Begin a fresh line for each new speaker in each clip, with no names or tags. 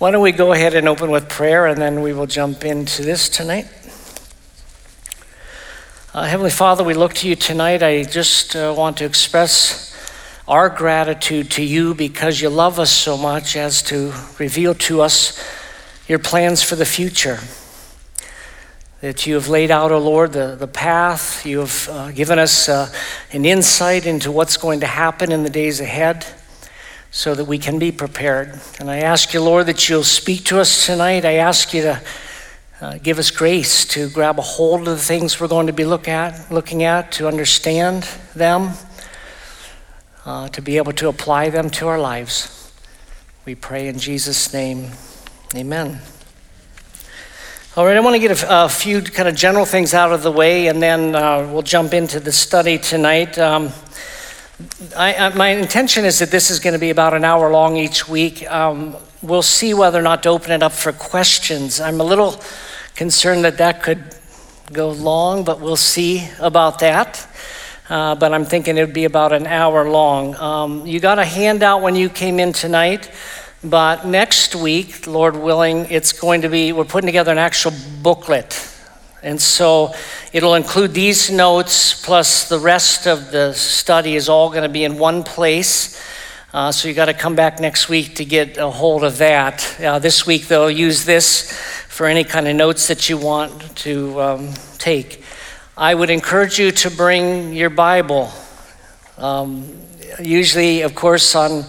Why don't we go ahead and open with prayer and then we will jump into this tonight? Uh, Heavenly Father, we look to you tonight. I just uh, want to express our gratitude to you because you love us so much as to reveal to us your plans for the future. That you have laid out, O oh Lord, the, the path. You have uh, given us uh, an insight into what's going to happen in the days ahead so that we can be prepared. And I ask you, Lord, that you'll speak to us tonight. I ask you to uh, give us grace to grab a hold of the things we're going to be look at, looking at, to understand them, uh, to be able to apply them to our lives. We pray in Jesus' name. Amen. All right, I want to get a, a few kind of general things out of the way, and then uh, we'll jump into the study tonight. Um, I, I, my intention is that this is going to be about an hour long each week. Um, we'll see whether or not to open it up for questions. I'm a little concerned that that could go long, but we'll see about that. Uh, but I'm thinking it would be about an hour long. Um, you got a handout when you came in tonight, but next week, Lord willing, it's going to be, we're putting together an actual booklet. And so it'll include these notes plus the rest of the study is all going to be in one place. Uh, so you got to come back next week to get a hold of that. Uh, this week, though, use this for any kind of notes that you want to um, take. I would encourage you to bring your Bible. Um, usually, of course, on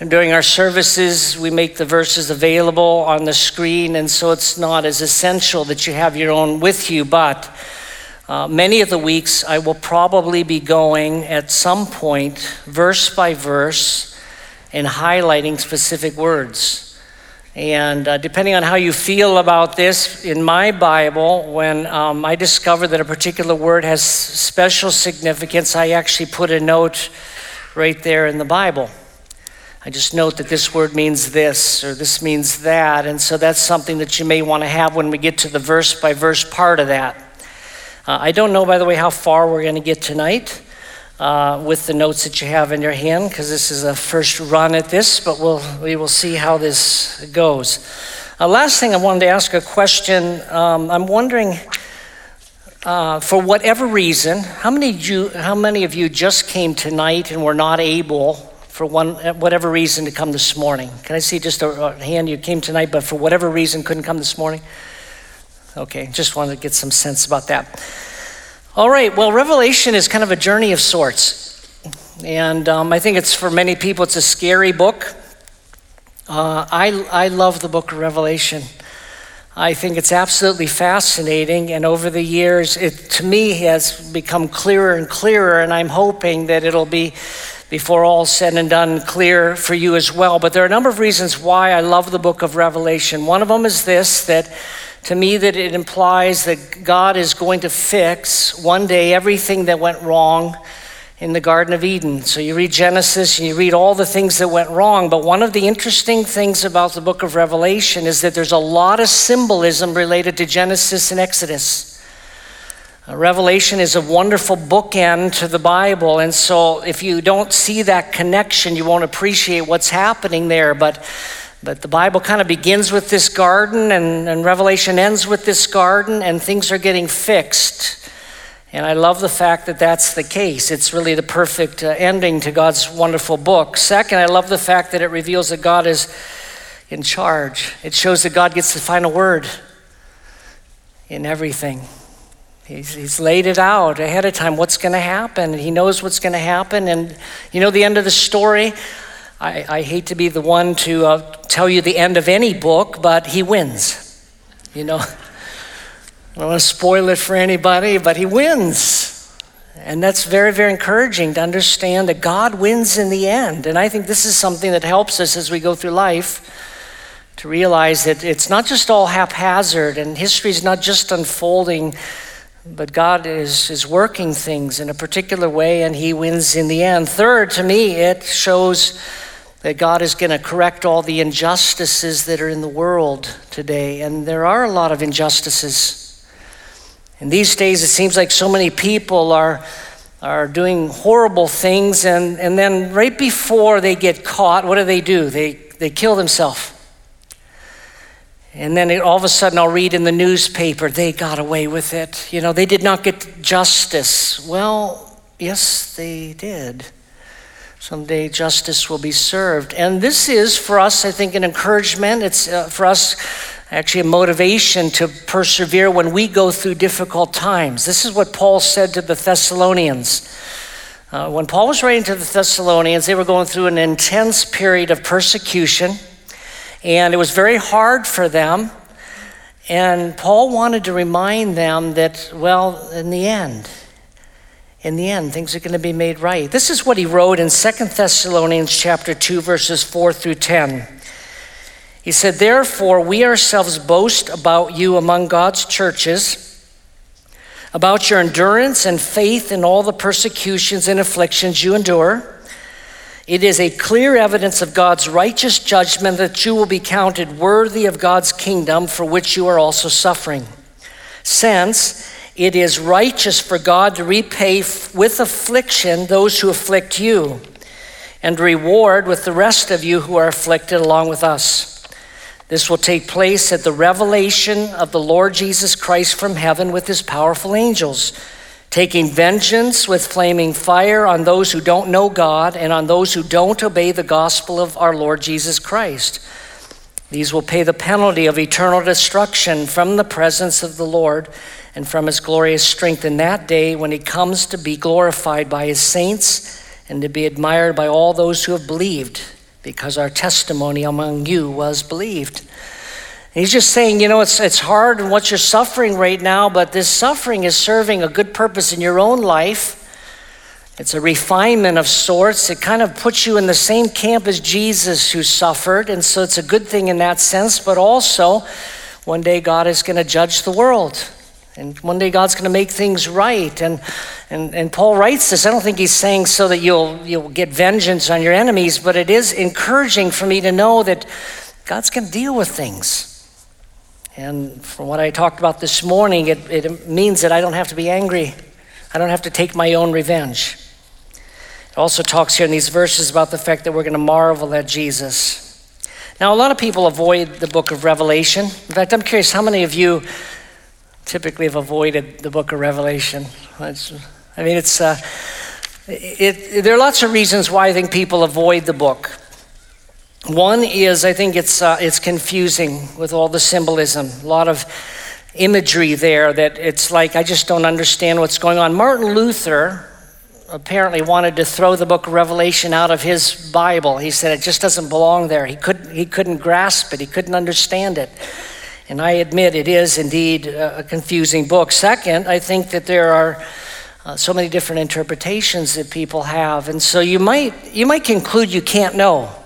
during our services, we make the verses available on the screen, and so it's not as essential that you have your own with you. But uh, many of the weeks, I will probably be going at some point, verse by verse, and highlighting specific words. And uh, depending on how you feel about this, in my Bible, when um, I discover that a particular word has special significance, I actually put a note right there in the Bible. I just note that this word means this or this means that. And so that's something that you may want to have when we get to the verse by verse part of that. Uh, I don't know, by the way, how far we're going to get tonight uh, with the notes that you have in your hand because this is a first run at this, but we'll, we will see how this goes. Uh, last thing, I wanted to ask a question. Um, I'm wondering, uh, for whatever reason, how many, you, how many of you just came tonight and were not able, for one, whatever reason, to come this morning? Can I see just a, a hand? You came tonight, but for whatever reason couldn't come this morning? Okay, just wanted to get some sense about that. All right, well, Revelation is kind of a journey of sorts. And um, I think it's for many people, it's a scary book. Uh, I, I love the book of Revelation. I think it's absolutely fascinating, and over the years, it to me has become clearer and clearer, and I'm hoping that it'll be, before all said and done, clear for you as well. But there are a number of reasons why I love the book of Revelation. One of them is this that to me that it implies that God is going to fix one day everything that went wrong in the Garden of Eden. So you read Genesis and you read all the things that went wrong, but one of the interesting things about the book of Revelation is that there's a lot of symbolism related to Genesis and Exodus. Revelation is a wonderful bookend to the Bible, and so if you don't see that connection, you won't appreciate what's happening there. But but the Bible kind of begins with this garden, and, and, Revelation ends with this garden, and things are getting fixed. And I love the fact that that's the case. It's really the perfect uh, ending to God's wonderful book. Second, I love the fact that it reveals that God is in charge, it shows that God gets the final word in everything. He's, he's laid it out ahead of time what's going to happen. He knows what's going to happen. And you know the end of the story? I, I hate to be the one to uh, tell you the end of any book, but he wins. You know, I don't want to spoil it for anybody, but he wins. And that's very, very encouraging to understand that God wins in the end. And I think this is something that helps us as we go through life to realize that it's not just all haphazard and history is not just unfolding, but God is, is working things in a particular way and He wins in the end. Third, to me, it shows that God is going to correct all the injustices that are in the world today. And there are a lot of injustices. In these days, it seems like so many people are, are doing horrible things, and, and then right before they get caught, what do they do? They, they kill themselves. And then it, all of a sudden, I'll read in the newspaper, they got away with it. You know, they did not get justice. Well, yes, they did. Someday justice will be served. And this is for us, I think, an encouragement. It's uh, for us actually a motivation to persevere when we go through difficult times. This is what Paul said to the Thessalonians. Uh, when Paul was writing to the Thessalonians, they were going through an intense period of persecution, and it was very hard for them. And Paul wanted to remind them that, well, in the end, in the end, things are going to be made right. This is what he wrote in 2 Thessalonians chapter 2, verses 4 through 10. He said, Therefore, we ourselves boast about you among God's churches, about your endurance and faith in all the persecutions and afflictions you endure. It is a clear evidence of God's righteous judgment that you will be counted worthy of God's kingdom for which you are also suffering. Since it is righteous for God to repay with affliction those who afflict you, and reward with the rest of you who are afflicted along with us. This will take place at the revelation of the Lord Jesus Christ from heaven with his powerful angels, taking vengeance with flaming fire on those who don't know God and on those who don't obey the gospel of our Lord Jesus Christ. These will pay the penalty of eternal destruction from the presence of the Lord and from his glorious strength in that day when he comes to be glorified by his saints and to be admired by all those who have believed because our testimony among you was believed. He's just saying, you know, it's, it's hard and what you're suffering right now, but this suffering is serving a good purpose in your own life. It's a refinement of sorts. It kind of puts you in the same camp as Jesus who suffered. And so it's a good thing in that sense, but also one day God is going to judge the world. And one day God's going to make things right. And, and, and Paul writes this. I don't think he's saying so that you'll, you'll get vengeance on your enemies, but it is encouraging for me to know that God's going to deal with things. And from what I talked about this morning, it, it means that I don't have to be angry. I don't have to take my own revenge. It also talks here in these verses about the fact that we're going to marvel at Jesus. Now, a lot of people avoid the book of Revelation. In fact, I'm curious how many of you typically have avoided the book of Revelation. It's, I mean, it's, uh, it, there are lots of reasons why I think people avoid the book. One is I think it's, uh, it's confusing with all the symbolism, a lot of imagery there that it's like I just don't understand what's going on. Martin Luther apparently wanted to throw the book of Revelation out of his Bible. He said it just doesn't belong there. He, could, he couldn't grasp it, he couldn't understand it. And I admit it is indeed a confusing book. Second, I think that there are uh, so many different interpretations that people have. And so you might, you might conclude you can't know.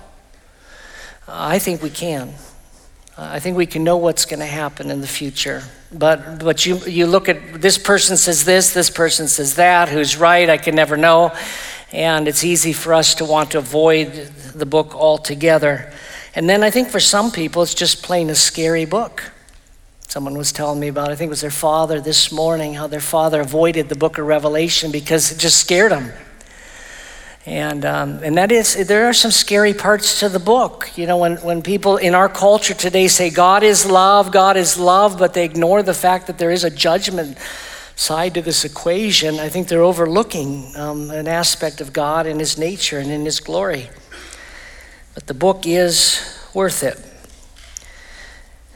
I think we can. I think we can know what's going to happen in the future. But, but you, you look at this person says this, this person says that, who's right, I can never know. And it's easy for us to want to avoid the book altogether. And then I think for some people, it's just plain a scary book. Someone was telling me about, I think it was their father this morning, how their father avoided the book of Revelation because it just scared him. And, um, and that is, there are some scary parts to the book. You know, when, when people in our culture today say God is love, God is love, but they ignore the fact that there is a judgment side to this equation, I think they're overlooking um, an aspect of God and His nature and in His glory. But the book is worth it.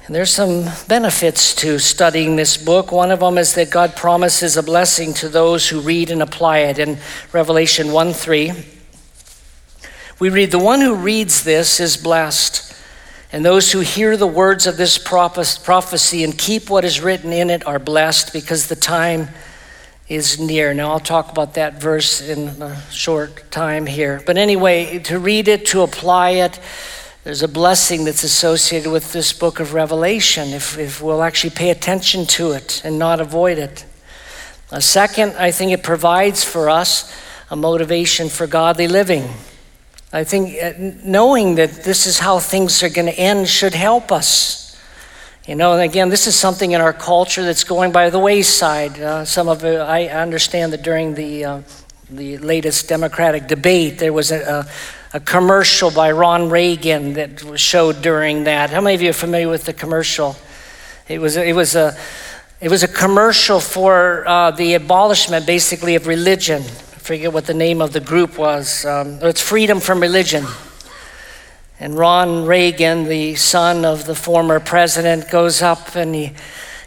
And there's some benefits to studying this book. One of them is that God promises a blessing to those who read and apply it. In Revelation 1 3, we read, The one who reads this is blessed, and those who hear the words of this prophecy and keep what is written in it are blessed because the time is near. Now, I'll talk about that verse in a short time here. But anyway, to read it, to apply it, there's a blessing that's associated with this book of Revelation if, if we'll actually pay attention to it and not avoid it. A second, I think it provides for us a motivation for godly living. I think uh, knowing that this is how things are going to end should help us. You know, and again, this is something in our culture that's going by the wayside. Uh, some of it, I understand that during the, uh, the latest Democratic debate, there was a, a commercial by Ron Reagan that was showed during that. How many of you are familiar with the commercial? It was, it was, a, it was a commercial for uh, the abolishment, basically, of religion. I forget what the name of the group was. Um, it's Freedom from Religion. And Ron Reagan, the son of the former president, goes up and he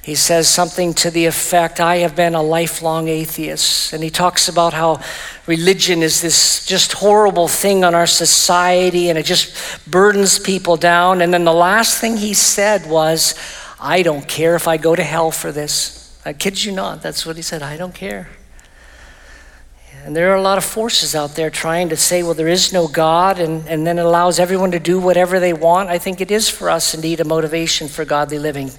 he says something to the effect I have been a lifelong atheist. And he talks about how religion is this just horrible thing on our society and it just burdens people down. And then the last thing he said was, I don't care if I go to hell for this. I kid you not, that's what he said. I don't care. And there are a lot of forces out there trying to say, well, there is no God, and, and then it allows everyone to do whatever they want. I think it is for us indeed a motivation for godly living.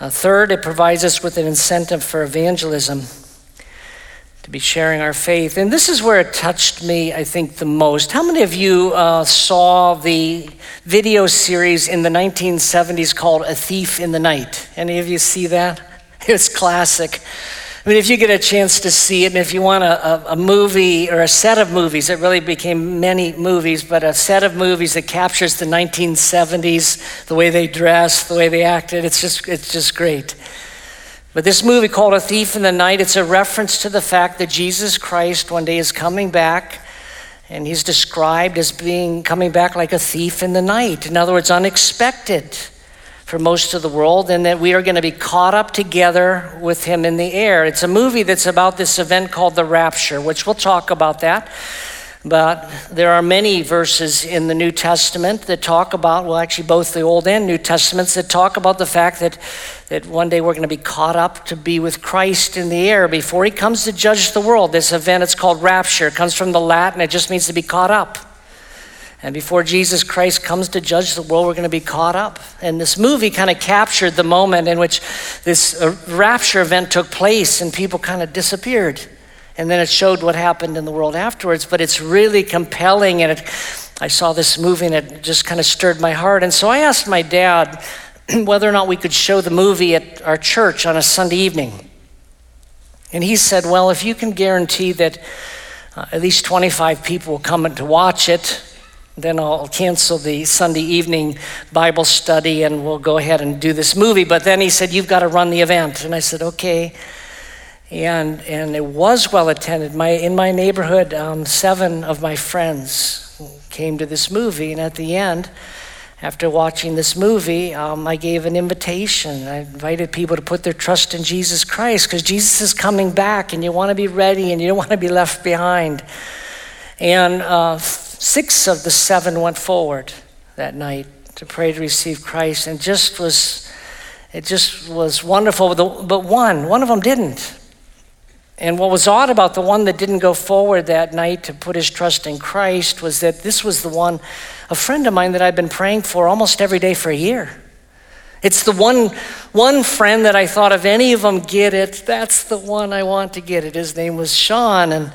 Uh, third, it provides us with an incentive for evangelism, to be sharing our faith. And this is where it touched me, I think, the most. How many of you uh, saw the video series in the 1970s called A Thief in the Night? Any of you see that? It's classic. I mean, if you get a chance to see it, and if you want a, a, a, movie or a set of movies, it really became many movies, but a set of movies that captures the 1970s, the way they dressed, the way they acted, it's just, it's just great. But this movie called A Thief in the Night, it's a reference to the fact that Jesus Christ one day is coming back, and he's described as being coming back like a thief in the night. In other words, unexpected for most of the world, and that we are going to be caught up together with him in the air. It's a movie that's about this event called the rapture, which we'll talk about that. But there are many verses in the New Testament that talk about, well, actually, both the Old and New Testaments that talk about the fact that, that one day we're going to be caught up to be with Christ in the air before he comes to judge the world. This event, it's called rapture. It comes from the Latin, it just means to be caught up. And before Jesus Christ comes to judge the world, we're going to be caught up. And this movie kind of captured the moment in which this uh, rapture event took place and people kind of disappeared. And then it showed what happened in the world afterwards. But it's really compelling. And it, I saw this movie and it just kind of stirred my heart. And so I asked my dad whether or not we could show the movie at our church on a Sunday evening. And he said, Well, if you can guarantee that uh, at least 25 people will come to watch it, then I'll cancel the Sunday evening Bible study and we'll go ahead and do this movie. But then he said, You've got to run the event. And I said, Okay. And, and it was well attended. My, in my neighborhood, um, seven of my friends came to this movie. And at the end, after watching this movie, um, I gave an invitation. I invited people to put their trust in Jesus Christ because Jesus is coming back and you want to be ready and you don't want to be left behind. And uh, six of the seven went forward that night to pray to receive Christ, and just was it just was wonderful. But one, one of them didn't. And what was odd about the one that didn't go forward that night to put his trust in Christ was that this was the one, a friend of mine that I've been praying for almost every day for a year. It's the one, one friend that I thought if any of them get it, that's the one I want to get it. His name was Sean, and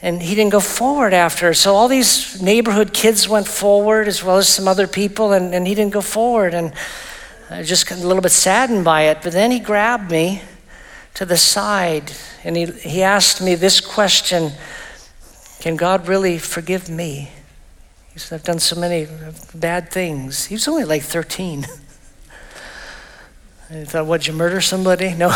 and he didn't go forward after. So all these neighborhood kids went forward as well as some other people, and, and he didn't go forward. And I just got a little bit saddened by it. But then he grabbed me to the side and he, he asked me this question Can God really forgive me? He said, I've done so many bad things. He was only like 13. I thought, What'd you murder somebody? No.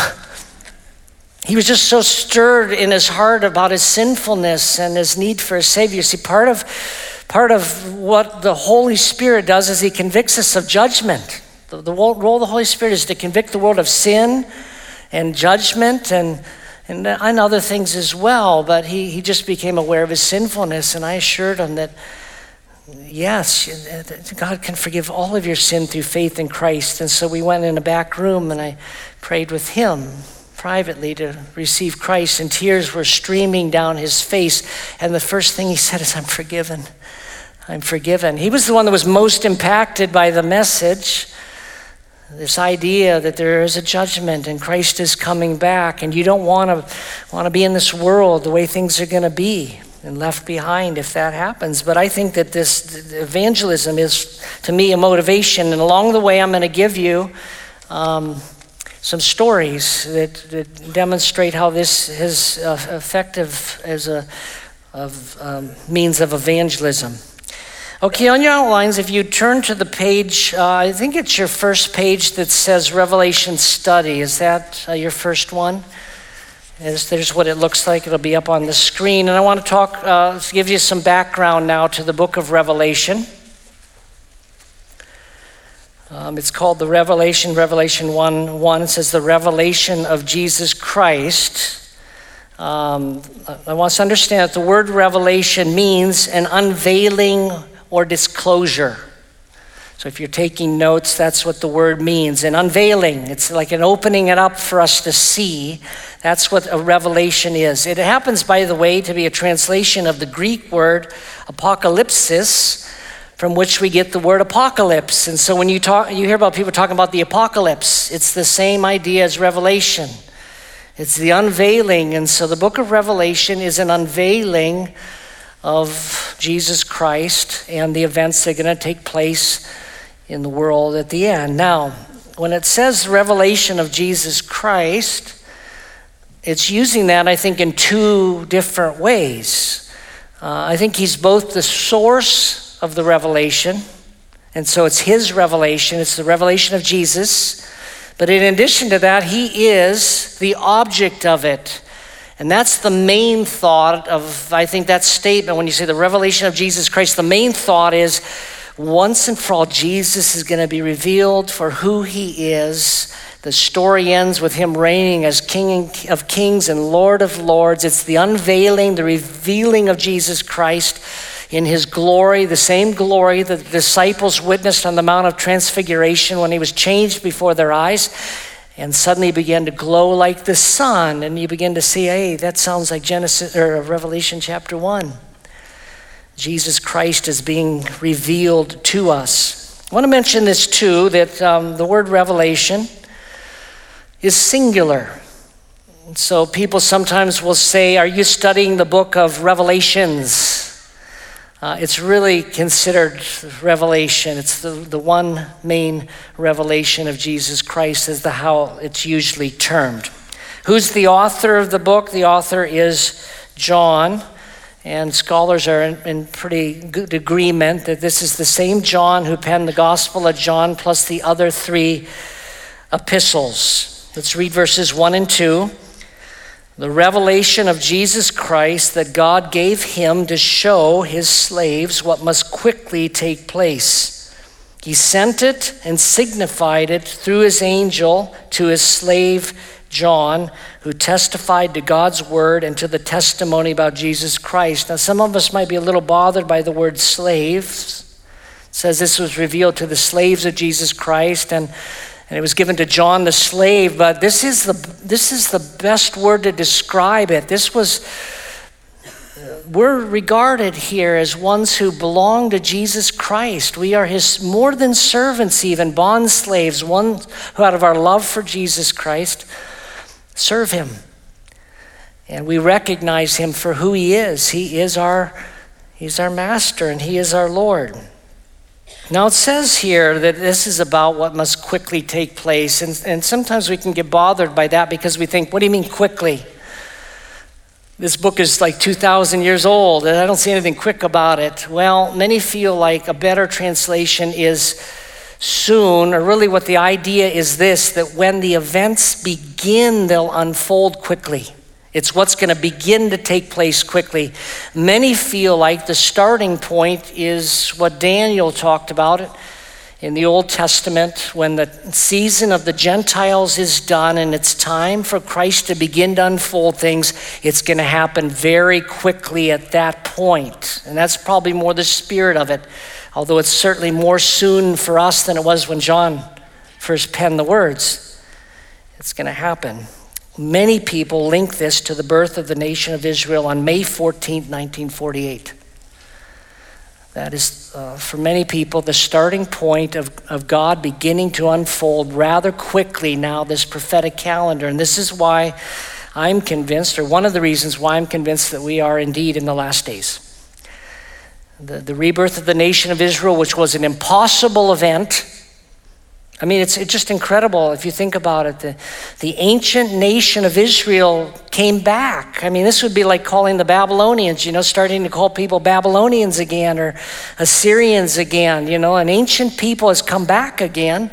He was just so stirred in his heart about his sinfulness and his need for a savior. See, part of part of what the Holy Spirit does is he convicts us of judgment. The, the role of the Holy Spirit is to convict the world of sin and judgment and and, and other things as well. But he, he just became aware of his sinfulness, and I assured him that yes, God can forgive all of your sin through faith in Christ. And so we went in a back room and I prayed with him privately to receive Christ, and tears were streaming down his face. And the first thing he said is, I'm forgiven. I'm forgiven. He was the one that was most impacted by the message. This idea that there is a judgment and Christ is coming back, and you don't want to want to be in this world the way things are going to be and left behind if that happens. But I think that this evangelism is, to me, a motivation. And along the way, I'm going to give you um, some stories that, that demonstrate how this is uh, effective as a of um, means of evangelism. Okay, on your outlines, if you turn to the page, uh, I think it's your first page that says Revelation Study. Is that uh, your first one? Is there's what it looks like. It'll be up on the screen. And I want to talk, uh, give you some background now to the book of Revelation. Um, it's called the Revelation, Revelation 1 1. It says the revelation of Jesus Christ. Um, I want us to understand that the word revelation means an unveiling or disclosure. So if you're taking notes, that's what the word means an unveiling. It's like an opening it up for us to see. That's what a revelation is. It happens, by the way, to be a translation of the Greek word apocalypsis, from which we get the word apocalypse. And so when you talk, you hear about people talking about the apocalypse, it's the same idea as revelation. It's the unveiling. And so the book of Revelation is an unveiling of Jesus Christ and the events that are going to take place in the world at the end. Now, when it says revelation of Jesus Christ, it's using that, I think, in two different ways. Uh, I think he's both the source of the revelation, and so it's his revelation, it's the revelation of Jesus. But in addition to that, he is the object of it. And that's the main thought of, I think, that statement when you say the revelation of Jesus Christ. The main thought is once and for all, Jesus is going to be revealed for who he is. The story ends with him reigning as King of kings and Lord of lords. It's the unveiling, the revealing of Jesus Christ in his glory, the same glory that the disciples witnessed on the Mount of Transfiguration when he was changed before their eyes and suddenly began to glow like the sun and you begin to see hey that sounds like genesis or revelation chapter 1 jesus christ is being revealed to us. I want to mention this too that um, the word revelation is singular. So people sometimes will say are you studying the book of revelations uh, it's really considered revelation. It's the, the one main revelation of Jesus Christ, is the how it's usually termed. Who's the author of the book? The author is John, and scholars are in, in pretty good agreement that this is the same John who penned the Gospel of John plus the other three epistles. Let's read verses 1 and 2 the revelation of Jesus Christ that God gave him to show his slaves what must quickly take place. He sent it and signified it through his angel to his slave John, who testified to God's word and to the testimony about Jesus Christ. Now, some of us might be a little bothered by the word slaves. It says this was revealed to the slaves of Jesus Christ, and and it was given to John the slave, but this is the, this is the best word to describe it. This was, we're regarded here as ones who belong to Jesus Christ. We are his more than servants, even bond slaves, one who, out of our love for Jesus Christ, serve him. And we recognize him for who he is. He is our, he's our master and he is our Lord. Now, it says here that this is about what must quickly take place. And, and sometimes we can get bothered by that because we think, what do you mean quickly? This book is like 2,000 years old, and I don't see anything quick about it. Well, many feel like a better translation is soon, or really what the idea is this that when the events begin, they'll unfold quickly. It's what's going to begin to take place quickly. Many feel like the starting point is what Daniel talked about in the Old Testament when the season of the Gentiles is done and it's time for Christ to begin to unfold things. It's going to happen very quickly at that point. And that's probably more the spirit of it, although it's certainly more soon for us than it was when John first penned the words. It's going to happen. Many people link this to the birth of the nation of Israel on May 14, 1948. That is, uh, for many people, the starting point of, of God beginning to unfold rather quickly now, this prophetic calendar. And this is why I'm convinced, or one of the reasons why I'm convinced that we are indeed in the last days. The, the rebirth of the nation of Israel, which was an impossible event, I mean, it's, it's just incredible if you think about it. The, the ancient nation of Israel came back. I mean, this would be like calling the Babylonians, you know, starting to call people Babylonians again or Assyrians again. You know, an ancient people has come back again.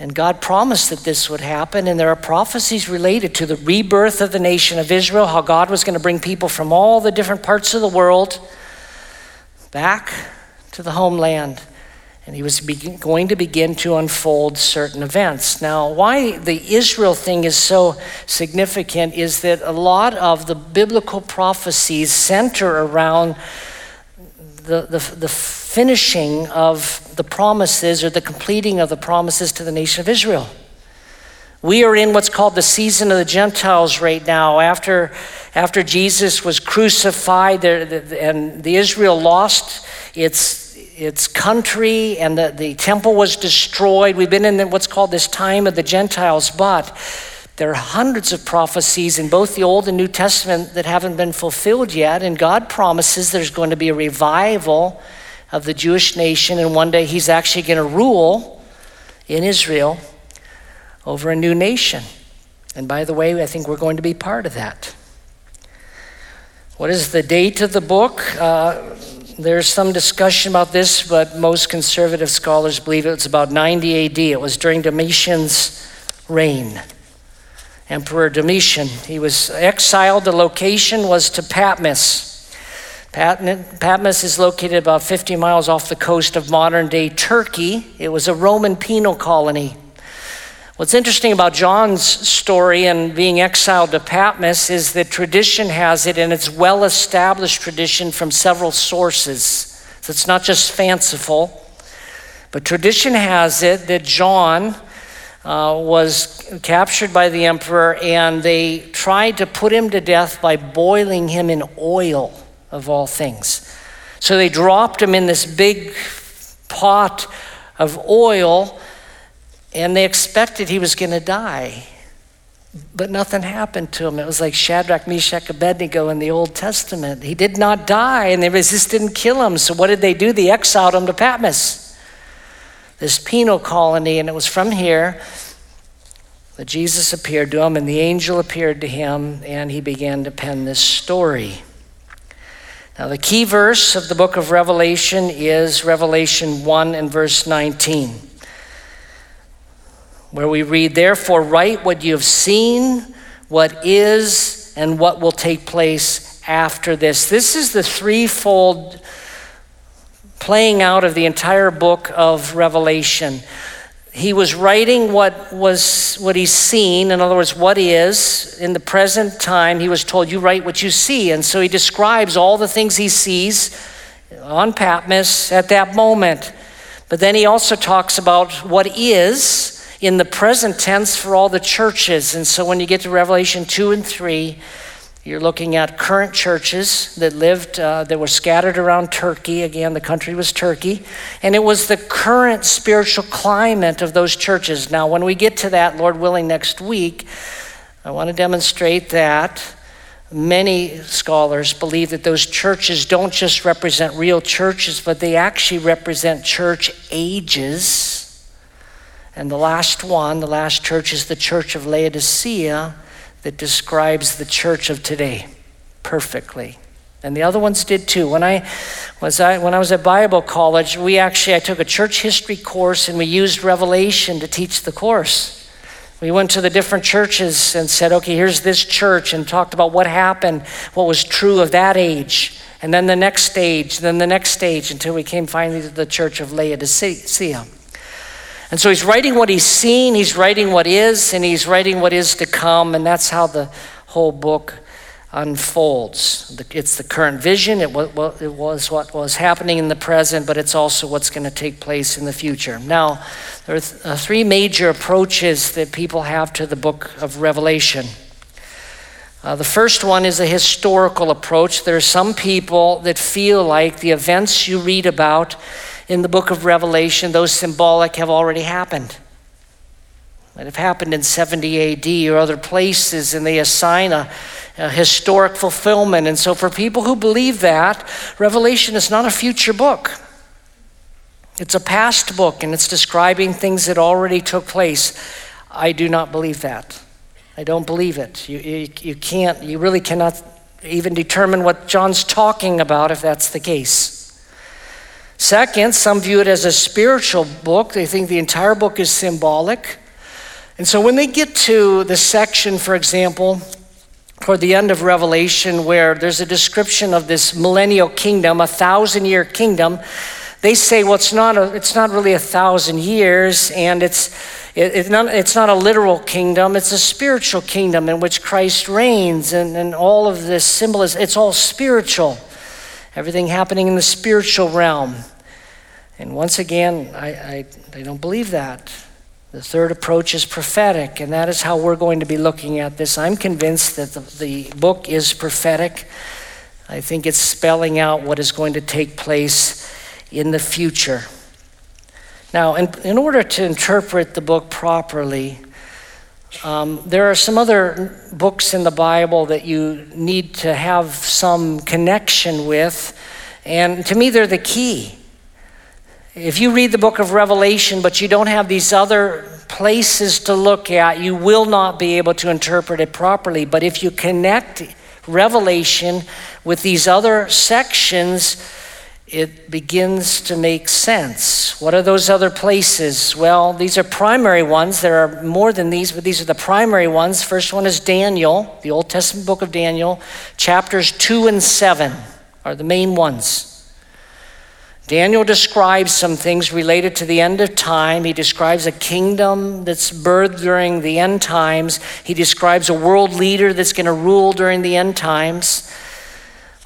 And God promised that this would happen. And there are prophecies related to the rebirth of the nation of Israel, how God was going to bring people from all the different parts of the world back to the homeland and he was going to begin to unfold certain events. Now, why the Israel thing is so significant is that a lot of the biblical prophecies center around the, the, the finishing of the promises or the completing of the promises to the nation of Israel. We are in what's called the season of the Gentiles right now. After, after Jesus was crucified and the Israel lost its its country and the, the temple was destroyed. We've been in what's called this time of the Gentiles, but there are hundreds of prophecies in both the Old and New Testament that haven't been fulfilled yet, and God promises there's going to be a revival of the Jewish nation, and one day He's actually going to rule in Israel over a new nation. And by the way, I think we're going to be part of that. What is the date of the book? Uh, there's some discussion about this, but most conservative scholars believe it was about 90 AD. It was during Domitian's reign. Emperor Domitian. He was exiled. The location was to Patmos. Patmos is located about 50 miles off the coast of modern day Turkey. It was a Roman penal colony. What's interesting about John's story and being exiled to Patmos is that tradition has it, and it's well established tradition from several sources. So it's not just fanciful, but tradition has it that John uh, was captured by the emperor and they tried to put him to death by boiling him in oil, of all things. So they dropped him in this big pot of oil and they expected he was going to die. But nothing happened to him. It was like Shadrach, Meshach, Abednego in the Old Testament. He did not die, and they just didn't kill him. So what did they do? They exiled him to Patmos, this penal colony, and it was from here that Jesus appeared to him, and the angel appeared to him, and he began to pen this story. Now, the key verse of the book of Revelation is Revelation 1 and verse 19 where we read, Therefore, write what you have seen, what is, and what will take place after this. This is the threefold playing out of the entire book of Revelation. He was writing what was what he's seen, in other words, what is in the present time. He was told, You write what you see. And so he describes all the things he sees on Patmos at that moment. But then he also talks about what is in the present tense for all the churches. And so when you get to Revelation 2 and 3, you're looking at current churches that lived, uh, that were scattered around Turkey. Again, the country was Turkey. And it was the current spiritual climate of those churches. Now, when we get to that, Lord willing, next week, I want to demonstrate that many scholars believe that those churches don't just represent real churches, but they actually represent church ages and the last one, the last church, is the church of Laodicea that describes the church of today perfectly. And the other ones did too. When I was I, when I was at Bible college, we actually I took a church history course and we used Revelation to teach the course. We went to the different churches and said, okay, here's this church, and talked about what happened, what was true of that age, and then the next stage, then the next stage, until we came finally to the church of Laodicea. And so he's writing what he's seen, he's writing what is, and he's writing what is to come, and that's how the whole book unfolds. It's the current vision, it was what was happening in the present, but it's also what's going to take place in the future. Now, there are uh, three major approaches that people have to the book of Revelation. Uh, the first one is a historical approach. There are some people that feel like the events you read about in the book of Revelation, those symbolic have already happened. It have happened in 70 AD or other places, and they assign a, a historic fulfillment. And so, for people who believe that, Revelation is not a future book. It's a past book and it's describing things that already took place. I do not believe that. I don't believe it. You, you, you can't, you really cannot even determine what John's talking about if that's the case. Second, some view it as a spiritual book. They think the entire book is symbolic. And so when they get to the section, for example, toward the end of Revelation, where there's a description of this millennial kingdom, a thousand year kingdom, they say, well, it's not, a, it's not really a thousand years, and it's, it, it's, not, it's not a literal kingdom, it's a spiritual kingdom in which Christ reigns, and, and all of this symbolism, it's all spiritual. Everything happening in the spiritual realm. And once again, I, I, I don't believe that. The third approach is prophetic, and that is how we're going to be looking at this. I'm convinced that the, the book is prophetic. I think it's spelling out what is going to take place in the future. Now, in, in order to interpret the book properly, um, there are some other books in the Bible that you need to have some connection with, and to me, they're the key. If you read the book of Revelation, but you don't have these other places to look at, you will not be able to interpret it properly. But if you connect Revelation with these other sections, it begins to make sense. What are those other places? Well, these are primary ones. There are more than these, but these are the primary ones. First one is Daniel, the Old Testament book of Daniel. Chapters 2 and 7 are the main ones. Daniel describes some things related to the end of time. He describes a kingdom that's birthed during the end times. He describes a world leader that's going to rule during the end times.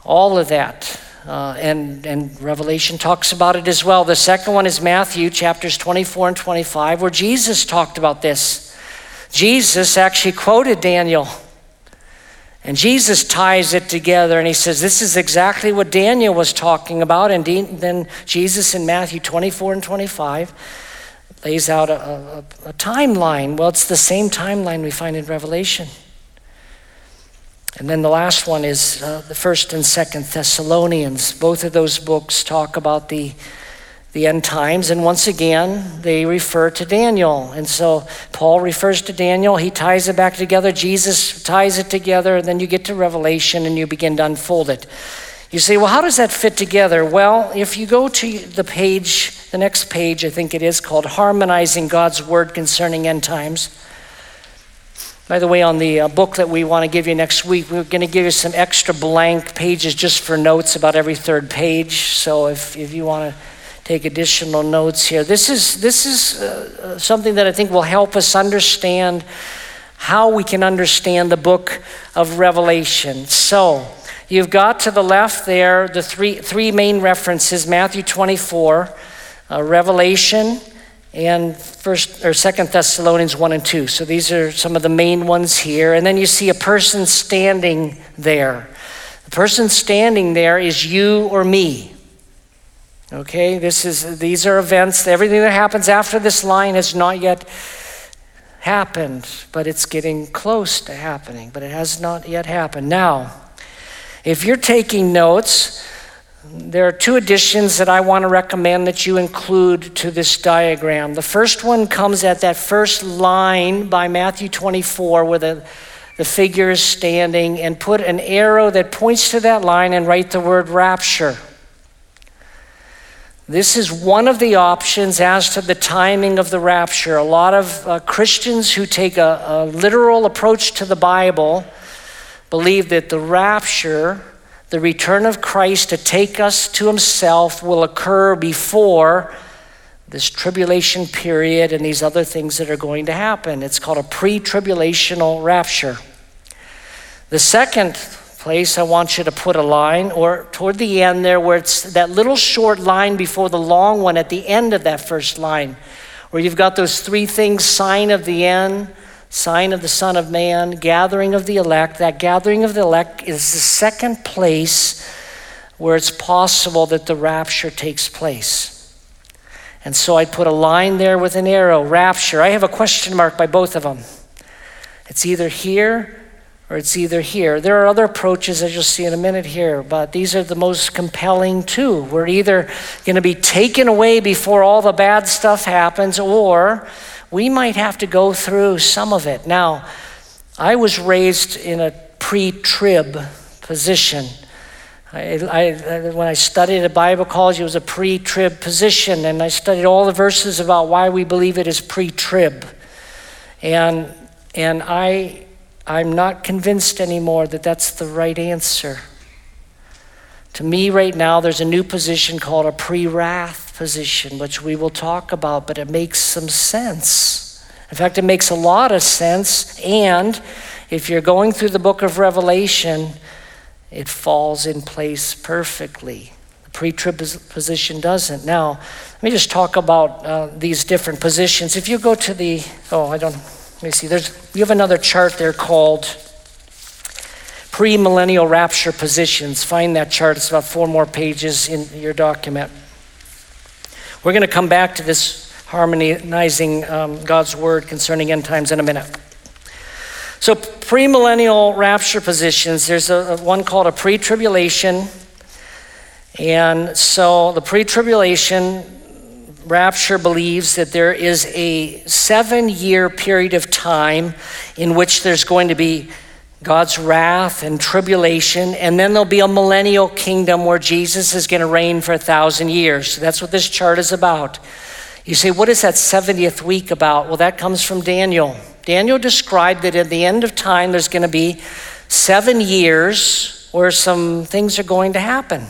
All of that. Uh, and, and Revelation talks about it as well. The second one is Matthew chapters 24 and 25, where Jesus talked about this. Jesus actually quoted Daniel. And Jesus ties it together and he says, This is exactly what Daniel was talking about. And then Jesus in Matthew 24 and 25 lays out a, a, a timeline. Well, it's the same timeline we find in Revelation. And then the last one is uh, the first and second Thessalonians. Both of those books talk about the the end times. And once again, they refer to Daniel. And so Paul refers to Daniel, he ties it back together, Jesus ties it together, and then you get to Revelation and you begin to unfold it. You say, well, how does that fit together? Well, if you go to the page, the next page, I think it is called Harmonizing God's Word Concerning End Times. By the way, on the uh, book that we want to give you next week, we're going to give you some extra blank pages just for notes about every third page. So if, if you want to take additional notes here. This is, this is uh, uh, something that I think will help us understand how we can understand the book of Revelation. So, you've got to the left there the three, three main references Matthew 24, uh, Revelation, and first or second thessalonians 1 and 2 so these are some of the main ones here and then you see a person standing there the person standing there is you or me Okay, this is these are events. Everything that happens after this line has not yet happened, but it's getting close to happening, but it has not yet happened. Now, if you're taking notes, there are two additions that I want to recommend that you include to this diagram. The first one comes at that first line by Matthew 24 where the, the figure is standing, and put an arrow that points to that line and write the word rapture. This is one of the options as to the timing of the rapture. A lot of uh, Christians who take a, a literal approach to the Bible believe that the rapture, the return of Christ to take us to himself, will occur before this tribulation period and these other things that are going to happen. It's called a pre tribulational rapture. The second place, I want you to put a line, or toward the end there, where it's that little short line before the long one at the end of that first line, where you've got those three things sign of the end, sign of the Son of Man, gathering of the elect. That gathering of the elect is the second place where it's possible that the rapture takes place. And so I put a line there with an arrow, rapture. I have a question mark by both of them. It's either here or it's either here. There are other approaches, as you'll see in a minute here, but these are the most compelling too. We're either going to be taken away before all the bad stuff happens, or we might have to go through some of it. Now, I was raised in a pre trib position. I, I, when I studied at Bible college, it was a pre trib position, and I studied all the verses about why we believe it is pre trib. And, and I I'm not convinced anymore that that's the right answer. To me, right now, there's a new position called a pre wrath position, which we will talk about, but it makes some sense. In fact, it makes a lot of sense. And if you're going through the book of Revelation, it falls in place perfectly. The pre trib position doesn't. Now, let me just talk about uh, these different positions. If you go to the, oh, I don't, let me see. There's you have another chart there called premillennial rapture positions. Find that chart. It's about four more pages in your document. We're going to come back to this harmonizing um, God's word concerning end times in a minute. So, premillennial rapture positions. There's a, a one called a pre-tribulation, and so the pre-tribulation Rapture believes that there is a seven year period of time in which there's going to be God's wrath and tribulation, and then there'll be a millennial kingdom where Jesus is going to reign for a thousand years. That's what this chart is about. You say, what is that 70th week about? Well, that comes from Daniel. Daniel described that at the end of time, there's going to be seven years where some things are going to happen.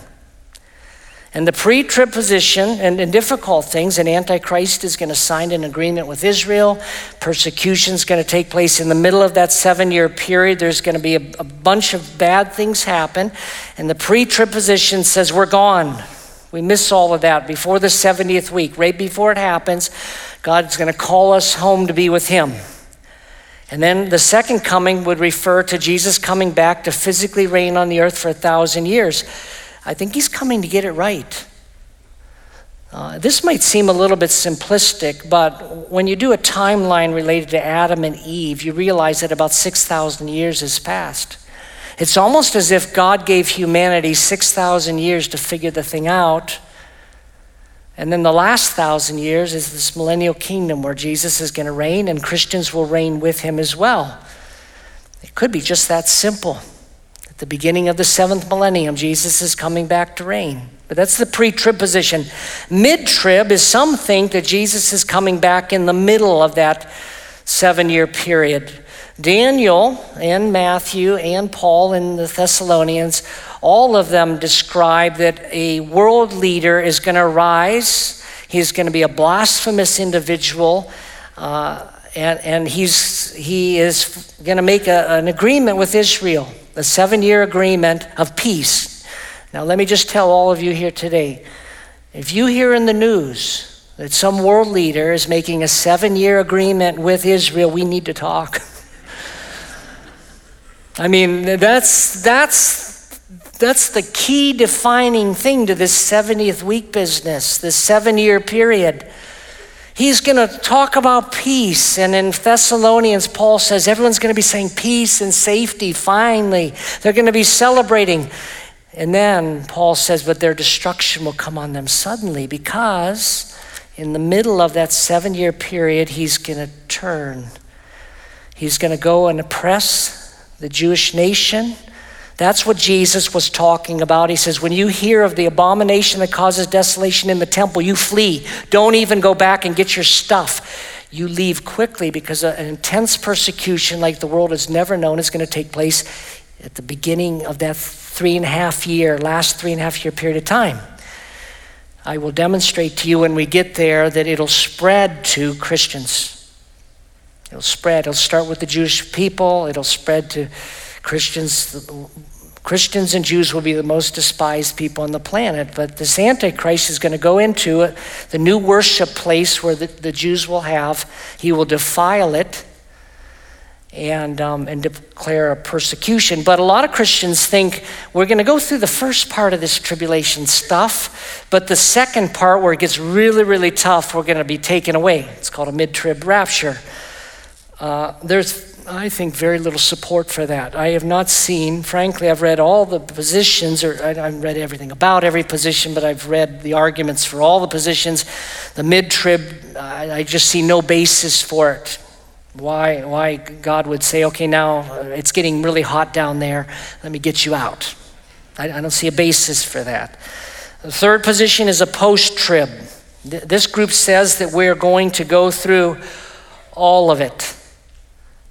And the pre trib position and, and, difficult things, and Antichrist is going to sign an agreement with Israel. Persecution is going to take place in the middle of that seven year period. There's going to be a, a bunch of bad things happen. And the pre trib position says, We're gone. We miss all of that before the 70th week. Right before it happens, God's going to call us home to be with Him. And then the second coming would refer to Jesus coming back to physically reign on the earth for a thousand years. I think he's coming to get it right. Uh, this might seem a little bit simplistic, but when you do a timeline related to Adam and Eve, you realize that about 6,000 years has passed. It's almost as if God gave humanity 6,000 years to figure the thing out. And then the last thousand years is this millennial kingdom where Jesus is going to reign and Christians will reign with him as well. It could be just that simple. At the beginning of the seventh millennium, Jesus is coming back to reign. But that's the pre trib position. Mid trib is some think that Jesus is coming back in the middle of that seven year period. Daniel and Matthew and Paul and the Thessalonians, all of them describe that a world leader is going to rise. He's going to be a blasphemous individual. Uh, and, and he's, he is going to make a, an agreement with Israel the seven year agreement of peace. Now, let me just tell all of you here today if you hear in the news that some world leader is making a seven year agreement with Israel, we need to talk. I mean, that's, that's, that's the key defining thing to this 70th week business, this seven year period. He's going to talk about peace. And in Thessalonians, Paul says everyone's going to be saying peace and safety finally. They're going to be celebrating. And then Paul says, but their destruction will come on them suddenly because in the middle of that seven year period, he's going to turn. He's going to go and oppress the Jewish nation that's what Jesus was talking about. He says, When you hear of the abomination that causes desolation in the temple, you flee. Don't even go back and get your stuff. You leave quickly because an intense persecution like the world has never known is going to take place at the beginning of that three and a half year, last three and a half year period of time. I will demonstrate to you when we get there that it'll spread to Christians. It'll spread. It'll start with the Jewish people, it'll spread to Christians, Christians and Jews will be the most despised people on the planet. But this Antichrist is going to go into the new worship place where the, the Jews will have. He will defile it and, um, and declare a persecution. But a lot of Christians think we're going to go through the first part of this tribulation stuff, but the second part where it gets really, really tough, we're going to be taken away. It's called a mid trib rapture. Uh, there's I think, very little support for that. I have not seen, frankly, I've read all the positions, or I haven't read everything about every position, but I've read the arguments for all the positions. The mid trib, I, I just see no basis for it. Why, why God would say, okay, now uh, it's getting really hot down there, let me get you out. I, I don't see a basis for that. The third position is a post trib. This group says that we're going to go through all of it.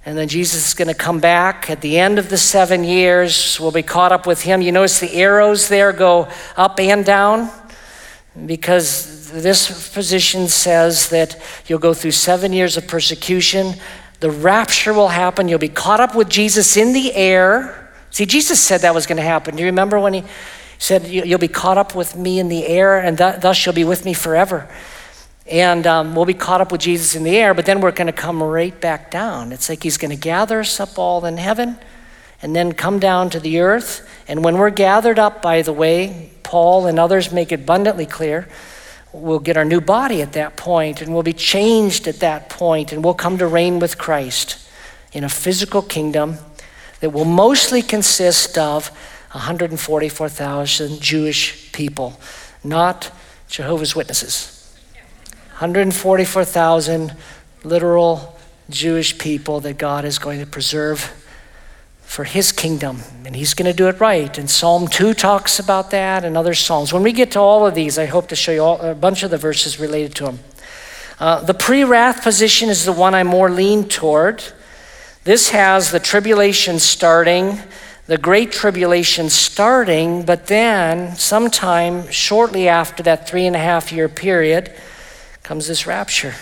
And then Jesus is going to come back at the end of the seven years. We'll be caught up with him. You notice the arrows there go up and down because this position says that you'll go through seven years of persecution. The rapture will happen. You'll be caught up with Jesus in the air. See, Jesus said that was going to happen. Do you remember when he said, You'll be caught up with me in the air, and thus you'll be with me forever? And um, we'll be caught up with Jesus in the air, but then we're going to come right back down. It's like he's going to gather us up all in heaven and then come down to the earth. And when we're gathered up, by the way, Paul and others make it abundantly clear, we'll get our new body at that point and we'll be changed at that point and we'll come to reign with Christ in a physical kingdom that will mostly consist of 144,000 Jewish people, not Jehovah's Witnesses. 144,000 literal Jewish people that God is going to preserve for his kingdom, and he's going to do it right. And Psalm 2 talks about that, and other Psalms. When we get to all of these, I hope to show you all, a bunch of the verses related to them. Uh, the pre wrath position is the one I more lean toward. This has the tribulation starting, the great tribulation starting, but then, sometime shortly after that three and a half year period, comes this rapture.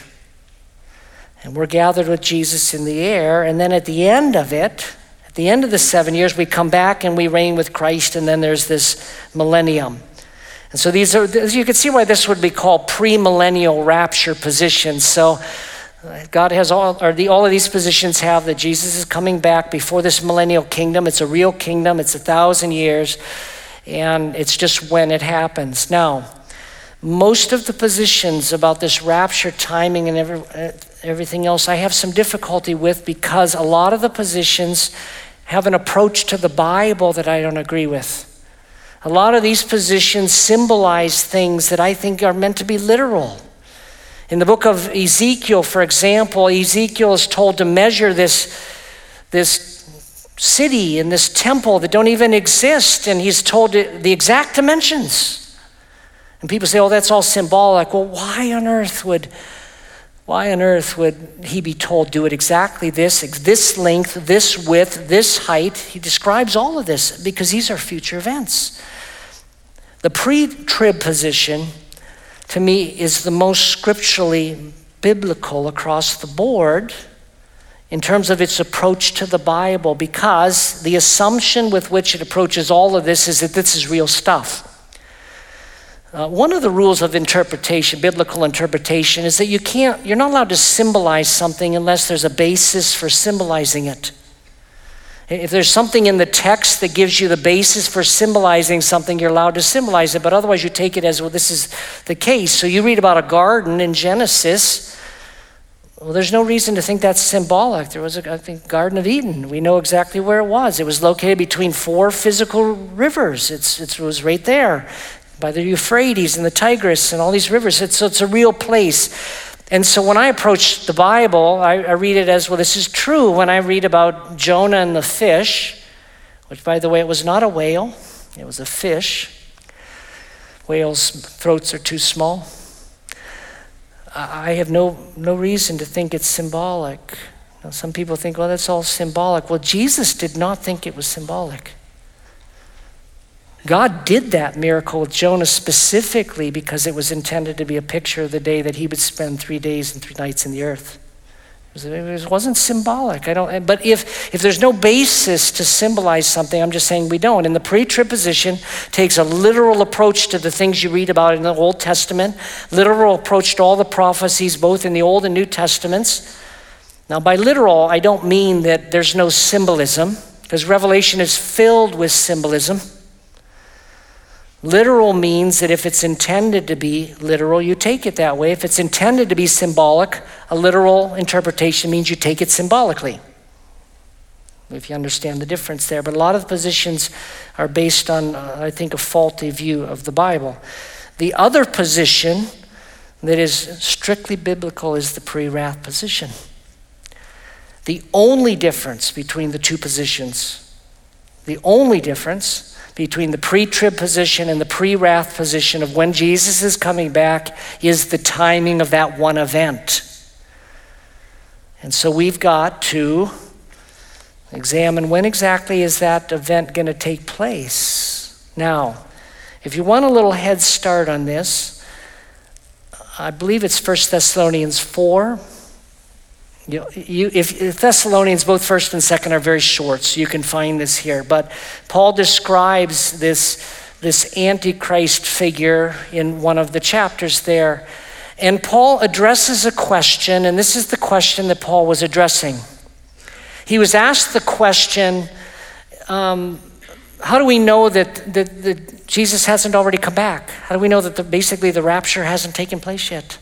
And we're gathered with Jesus in the air. And then at the end of it, at the end of the seven years, we come back and we reign with Christ. And then there's this millennium. And so these are, you can see why this would be called premillennial rapture positions. So uh, God has all, or the, all of these positions have that Jesus is coming back before this millennial kingdom. It's a real kingdom, it's a thousand years, and it's just when it happens. Now, most of the positions about this rapture timing and every, uh, everything else I have some difficulty with because a lot of the positions have an approach to the Bible that I don't agree with. A lot of these positions symbolize things that I think are meant to be literal. In the book of Ezekiel, for example, Ezekiel is told to measure this, this city and this temple that don't even exist, and he's told the exact dimensions. And people say, oh, that's all symbolic. Well, why on earth would why on earth would he be told do it exactly this, this length, this width, this height? He describes all of this because these are future events. The pre trib position, to me, is the most scripturally biblical across the board in terms of its approach to the Bible because the assumption with which it approaches all of this is that this is real stuff. Uh, one of the rules of interpretation, biblical interpretation, is that you can't, you're not allowed to symbolize something unless there's a basis for symbolizing it. If there's something in the text that gives you the basis for symbolizing something, you're allowed to symbolize it, but otherwise you take it as, well, this is the case. So you read about a garden in Genesis. Well, there's no reason to think that's symbolic. There was, a, I think, Garden of Eden. We know exactly where it was. It was located between four physical rivers. It's, it was right there by the Euphrates and the Tigris and all these rivers. It's, so it's a real place. And so when I approach the Bible, I, I, read it as well, this is true. When I read about Jonah and the fish, which by the way, it was not a whale, it was a fish. Whales' throats are too small. I have no, no reason to think it's symbolic. some people think, well, that's all symbolic. Well, Jesus did not think it was symbolic. God did that miracle with Jonah specifically because it was intended to be a picture of the day that he would spend three days and three nights in the earth. It wasn't symbolic. I don't, but if, if there's no basis to symbolize something, I'm just saying we don't. And the pre-trib takes a literal approach to the things you read about in the Old Testament, literal approach to all the prophecies, both in the Old and New Testaments. Now, by literal, I don't mean that there's no symbolism, because Revelation is filled with symbolism. Literal means that if it's intended to be literal, you take it that way. If it's intended to be symbolic, a literal interpretation means you take it symbolically. if you understand the difference there. But a lot of the positions are based on, uh, I think, a faulty view of the Bible. The other position that is strictly biblical is the pre wrath position. The only difference between the two positions, the only difference between the pre trib position and the pre wrath position of when Jesus is coming back is the timing of that one event. And so we've got to examine when exactly is that event going to take place. Now, if you want a little head start on this, I believe it's 1 Thessalonians 4. You, you, if, if, Thessalonians, both first and second, are very short, so you can find this here. But Paul describes this, this Antichrist figure in one of the chapters there. And Paul addresses a question, and this is the question that Paul was addressing. He was asked the question um, how do we know that, that, that, Jesus hasn't already come back? How do we know that the, basically the rapture hasn't taken place yet?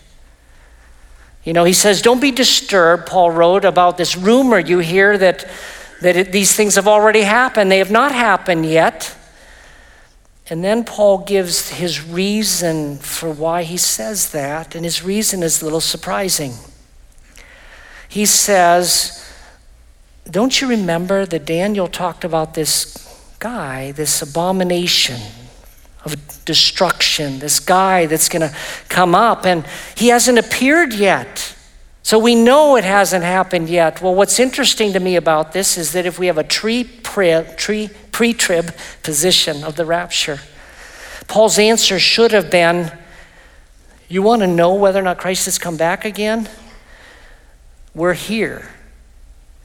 You know, he says, Don't be disturbed, Paul wrote, about this rumor you hear that, that it, these things have already happened. They have not happened yet. And then Paul gives his reason for why he says that, and his reason is a little surprising. He says, Don't you remember that Daniel talked about this guy, this abomination of destruction, this guy that's going to come up, and he hasn't appeared yet. So we know it hasn't happened yet. Well, what's interesting to me about this is that if we have a tree pre trib position of the rapture, Paul's answer should have been You want to know whether or not Christ has come back again? We're here.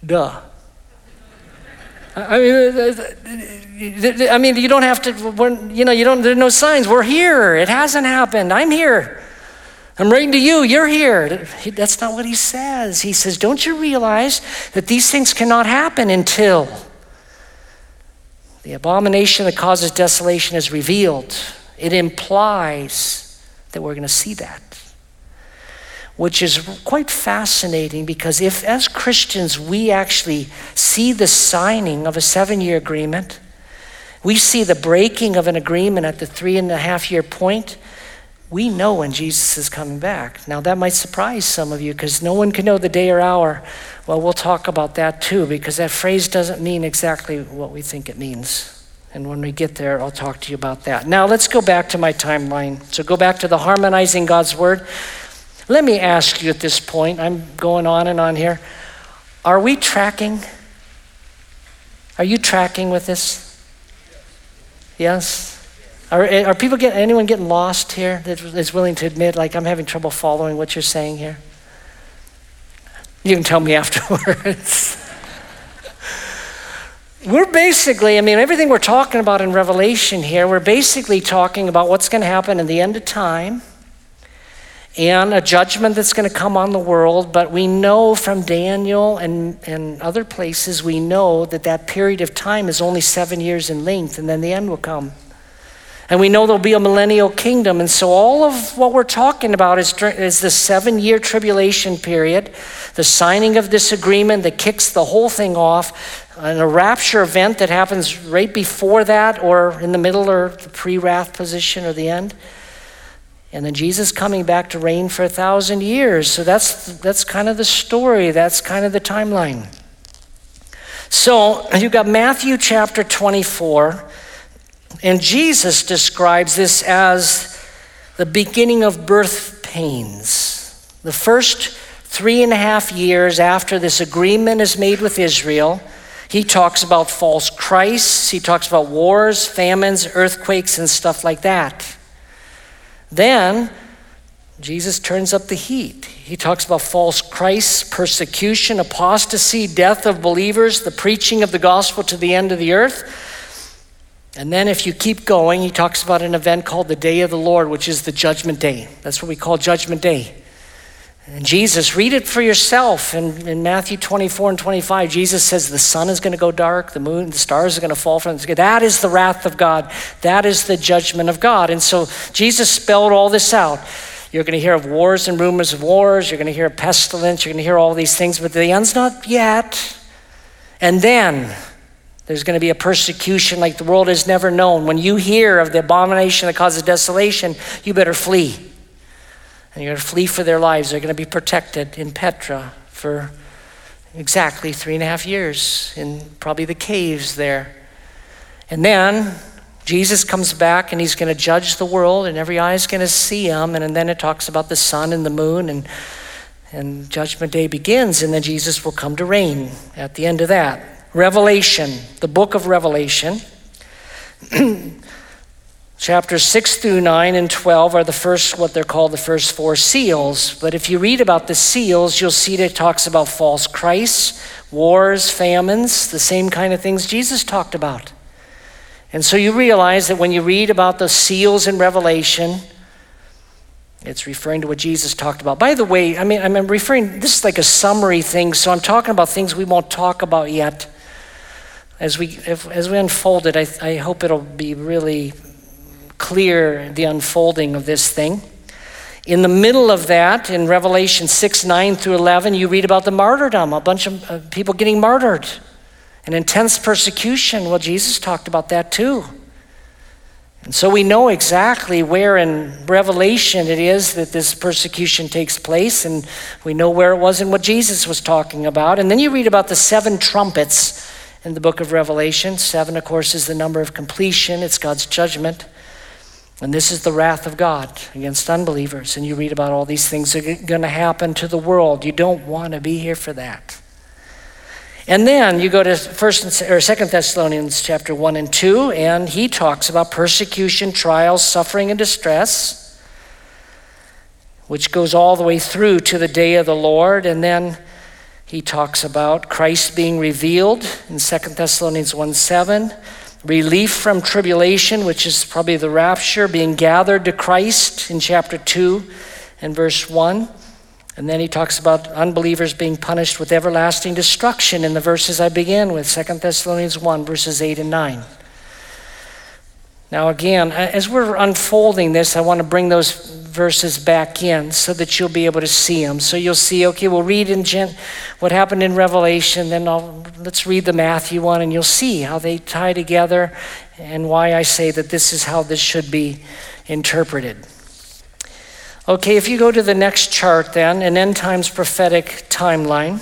Duh. I mean, uh, uh, uh, I mean, you don't have to, you know, you don't, there's no signs. We're here. It hasn't happened. I'm here. I'm writing to you. You're here. That's not what he says. He says, Don't you realize that these things cannot happen until the abomination that causes desolation is revealed? It implies that we're going to see that which is quite fascinating because if, as Christians, we actually see the signing of a seven year agreement, we see the breaking of an agreement at the three and a half year point, we know when Jesus is coming back. Now, that might surprise some of you because no one can know the day or hour. Well, we'll talk about that too because that phrase doesn't mean exactly what we think it means. And when we get there, I'll talk to you about that. Now, let's go back to my timeline. So, go back to the harmonizing God's word. Let me ask you at this point, I'm going on and on here. Are we tracking? Are you tracking with this? Yes? Are, eh, are people getting, anyone getting lost here that is willing to admit, like, I'm having trouble following what you're saying here? You can tell me afterwards. we're basically, I mean, everything we're talking about in Revelation here, we're basically talking about what's going to happen in the end of time and a judgment that's going to come on the world. But we know from Daniel and, and other places, we know that that period of time is only seven years in length, and then the end will come. And we know there'll be a millennial kingdom. And so, all of what we're talking about is, is the seven year tribulation period, the signing of this agreement that kicks the whole thing off, and a rapture event that happens right before that, or in the middle, or the pre wrath position, or the end. And then Jesus coming back to reign for a thousand years. So that's, that's kind of the story, that's kind of the timeline. So you've got Matthew chapter 24, and Jesus describes this as the beginning of birth pains. The first three and a half years after this agreement is made with Israel, he talks about false Christs, he talks about wars, famines, earthquakes, and stuff like that. Then Jesus turns up the heat. He talks about false Christs, persecution, apostasy, death of believers, the preaching of the gospel to the end of the earth. And then, if you keep going, he talks about an event called the Day of the Lord, which is the Judgment Day. That's what we call Judgment Day. And Jesus, read it for yourself. In, in Matthew 24 and 25, Jesus says the sun is going to go dark, the moon, the stars are going to fall from the sky. That is the wrath of God. That is the judgment of God. And so Jesus spelled all this out. You're going to hear of wars and rumors of wars. You're going to hear of pestilence. You're going to hear all these things, but the end's not yet. And then there's going to be a persecution like the world has never known. When you hear of the abomination that causes desolation, you better flee. And you're going to flee for their lives. They're going to be protected in Petra for exactly three and a half years in probably the caves there. And then Jesus comes back and he's going to judge the world, and every eye is going to see him. And, and then it talks about the sun and the moon, and, and Judgment Day begins, and then Jesus will come to reign at the end of that. Revelation, the book of Revelation. Chapters 6 through 9 and 12 are the first, what they're called the first four seals. But if you read about the seals, you'll see that it talks about false Christs, wars, famines, the same kind of things Jesus talked about. And so you realize that when you read about the seals in Revelation, it's referring to what Jesus talked about. By the way, I mean, I'm referring, this is like a summary thing, so I'm talking about things we won't talk about yet. As we, if, as we unfold it, I, I hope it'll be really clear the unfolding of this thing. In the middle of that, in Revelation 6 9 through 11, you read about the martyrdom, a bunch of uh, people getting martyred and intense persecution. Well, Jesus talked about that too. And so we know exactly where in Revelation it is that this persecution takes place, and we know where it was and what Jesus was talking about. And then you read about the seven trumpets in the book of Revelation. Seven, of course, is the number of completion, it's God's judgment. And this is the wrath of God against unbelievers. And you read about all these things that are going to happen to the world. You don't want to be here for that. And then you go to First or Second Thessalonians chapter one and two, and he talks about persecution, trials, suffering, and distress, which goes all the way through to the day of the Lord. And then he talks about Christ being revealed in Second Thessalonians 1 7, relief from tribulation, which is probably the rapture, being gathered to Christ in chapter 2 and verse 1. And then he talks about unbelievers being punished with everlasting destruction in the verses I began with, 2 Thessalonians 1, verses 8 and 9. Now, again, as we're unfolding this, I want to bring those verses back in so that you'll be able to see them. So you'll see, okay, we'll read in Gen- what happened in Revelation, then I'll, let's read the Matthew one, and you'll see how they tie together and why I say that this is how this should be interpreted. Okay, if you go to the next chart, then, an end times prophetic timeline.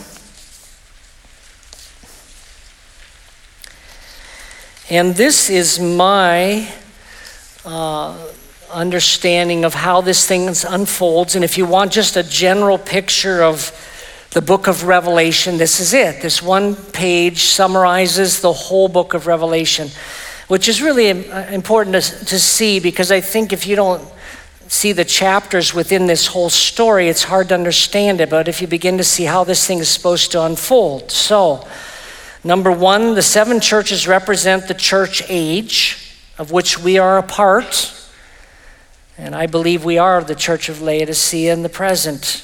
And this is my uh, understanding of how this thing unfolds. And if you want just a general picture of the book of Revelation, this is it. This one page summarizes the whole book of Revelation, which is really important to, to see because I think if you don't see the chapters within this whole story, it's hard to understand it. But if you begin to see how this thing is supposed to unfold. So, number one, the seven churches represent the church age of which we are a part. And I believe we are the church of Laodicea in the present.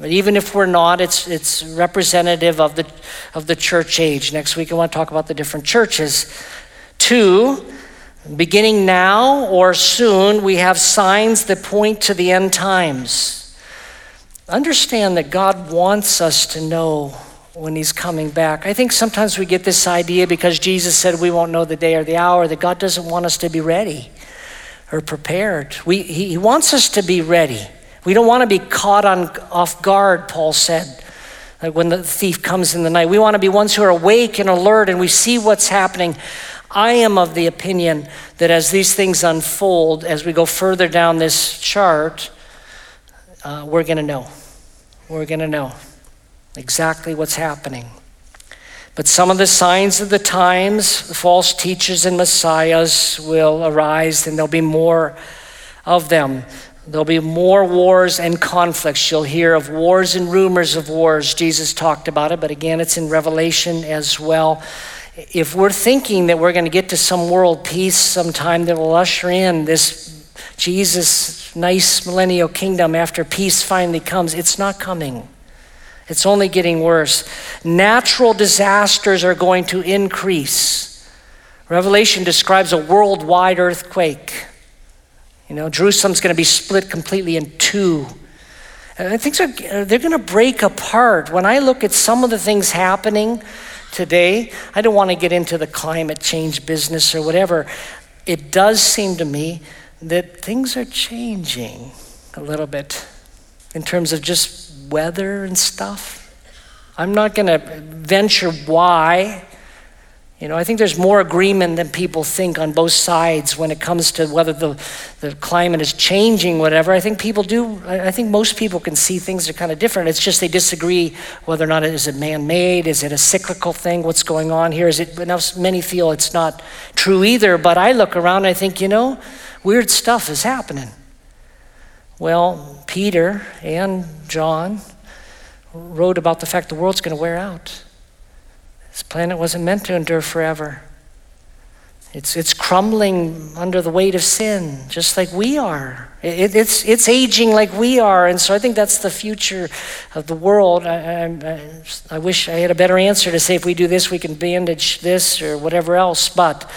But even if we're not, it's, it's representative of the, of the church age. Next week, I want to talk about the different churches. Two, Beginning now or soon, we have signs that point to the end times. Understand that God wants us to know when He's coming back. I think sometimes we get this idea because Jesus said we won't know the day or the hour that God doesn't want us to be ready or prepared. We, he, he wants us to be ready. We don't want to be caught on, off guard, Paul said. Like when the thief comes in the night. We want to be ones who are awake and alert and we see what's happening. I am of the opinion that as these things unfold, as we go further down this chart, uh, we're going to know. We're going to know exactly what's happening. But some of the signs of the times, false teachers and messiahs will arise, and there'll be more of them. There'll be more wars and conflicts. You'll hear of wars and rumors of wars. Jesus talked about it, but again, it's in Revelation as well if we're thinking that we're going to get to some world peace sometime that will usher in this Jesus nice millennial kingdom after peace finally comes, it's not coming. It's only getting worse. Natural disasters are going to increase. Revelation describes a worldwide earthquake. You know, Jerusalem's going to be split completely in two. And things are they're going to break apart. When I look at some of the things happening, today. I don't want to get into the climate change business or whatever. It does seem to me that things are changing a little bit in terms of just weather and stuff. I'm not going to venture why. You know, I think there's more agreement than people think on both sides when it comes to whether the, the climate is changing, whatever. I think people do, I think most people can see things are kind of different. It's just they disagree whether or not it is it man made, is it a cyclical thing, what's going on here? Is it, enough, many feel it's not true either, but I look around I think, you know, weird stuff is happening. Well, Peter and John wrote about the fact the world's going to wear out. This planet wasn't meant to endure forever. It's, it's crumbling under the weight of sin, just like we are. It, it's, it's aging like we are. And so I think that's the future of the world. I, I, I wish I had a better answer to say if we do this, we can bandage this or whatever else. But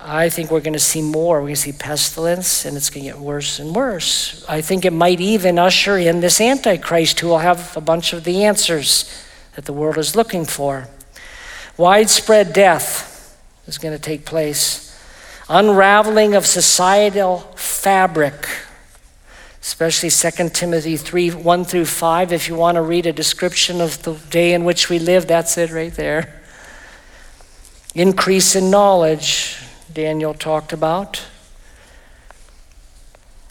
I think we're going to see more. We're going to see pestilence, and it's going to get worse and worse. I think it might even usher in this Antichrist who will have a bunch of the answers that the world is looking for. Widespread death is going to take place. Unraveling of societal fabric, especially 2 Timothy 3 1 through 5. If you want to read a description of the day in which we live, that's it right there. Increase in knowledge, Daniel talked about.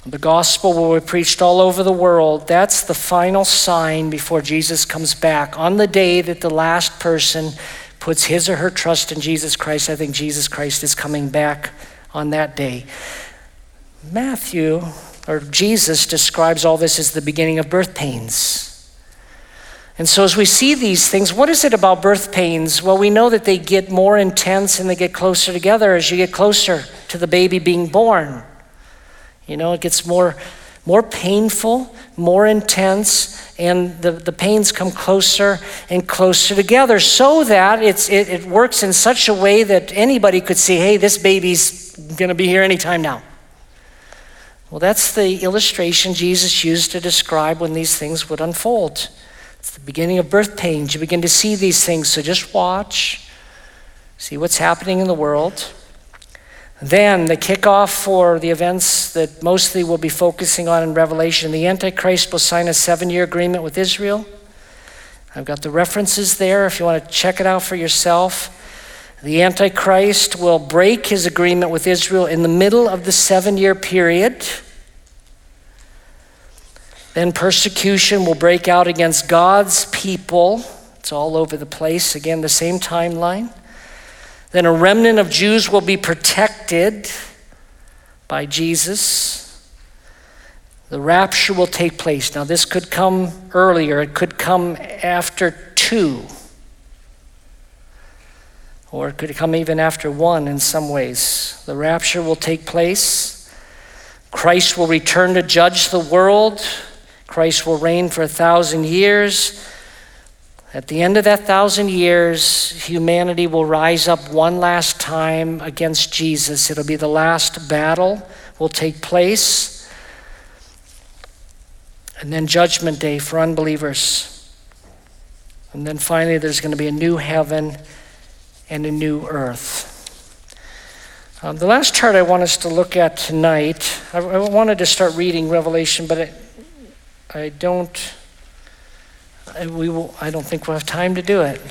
The gospel will be preached all over the world. That's the final sign before Jesus comes back. On the day that the last person puts his or her trust in Jesus Christ, I think Jesus Christ is coming back on that day. Matthew, or Jesus, describes all this as the beginning of birth pains. And so, as we see these things, what is it about birth pains? Well, we know that they get more intense and they get closer together as you get closer to the baby being born. You know, it gets more, more painful, more intense, and the, the pains come closer and closer together so that it's, it, it works in such a way that anybody could see, hey, this baby's going to be here anytime now. Well, that's the illustration Jesus used to describe when these things would unfold. It's the beginning of birth pains. You begin to see these things, so just watch, see what's happening in the world. Then, the kickoff for the events that mostly we'll be focusing on in Revelation the Antichrist will sign a seven year agreement with Israel. I've got the references there if you want to check it out for yourself. The Antichrist will break his agreement with Israel in the middle of the seven year period. Then persecution will break out against God's people. It's all over the place. Again, the same timeline. Then a remnant of Jews will be protected by Jesus. The rapture will take place. Now, this could come earlier, it could come after two, or it could come even after one in some ways. The rapture will take place. Christ will return to judge the world. Christ will reign for a thousand years. At the end of that thousand years, humanity will rise up one last time against Jesus. It'll be the last battle will take place. And then judgment day for unbelievers. And then finally there's going to be a new heaven and a new earth. Um, the last chart I want us to look at tonight, I, I wanted to start reading Revelation, but I, I don't we will, I don't think we'll have time to do it.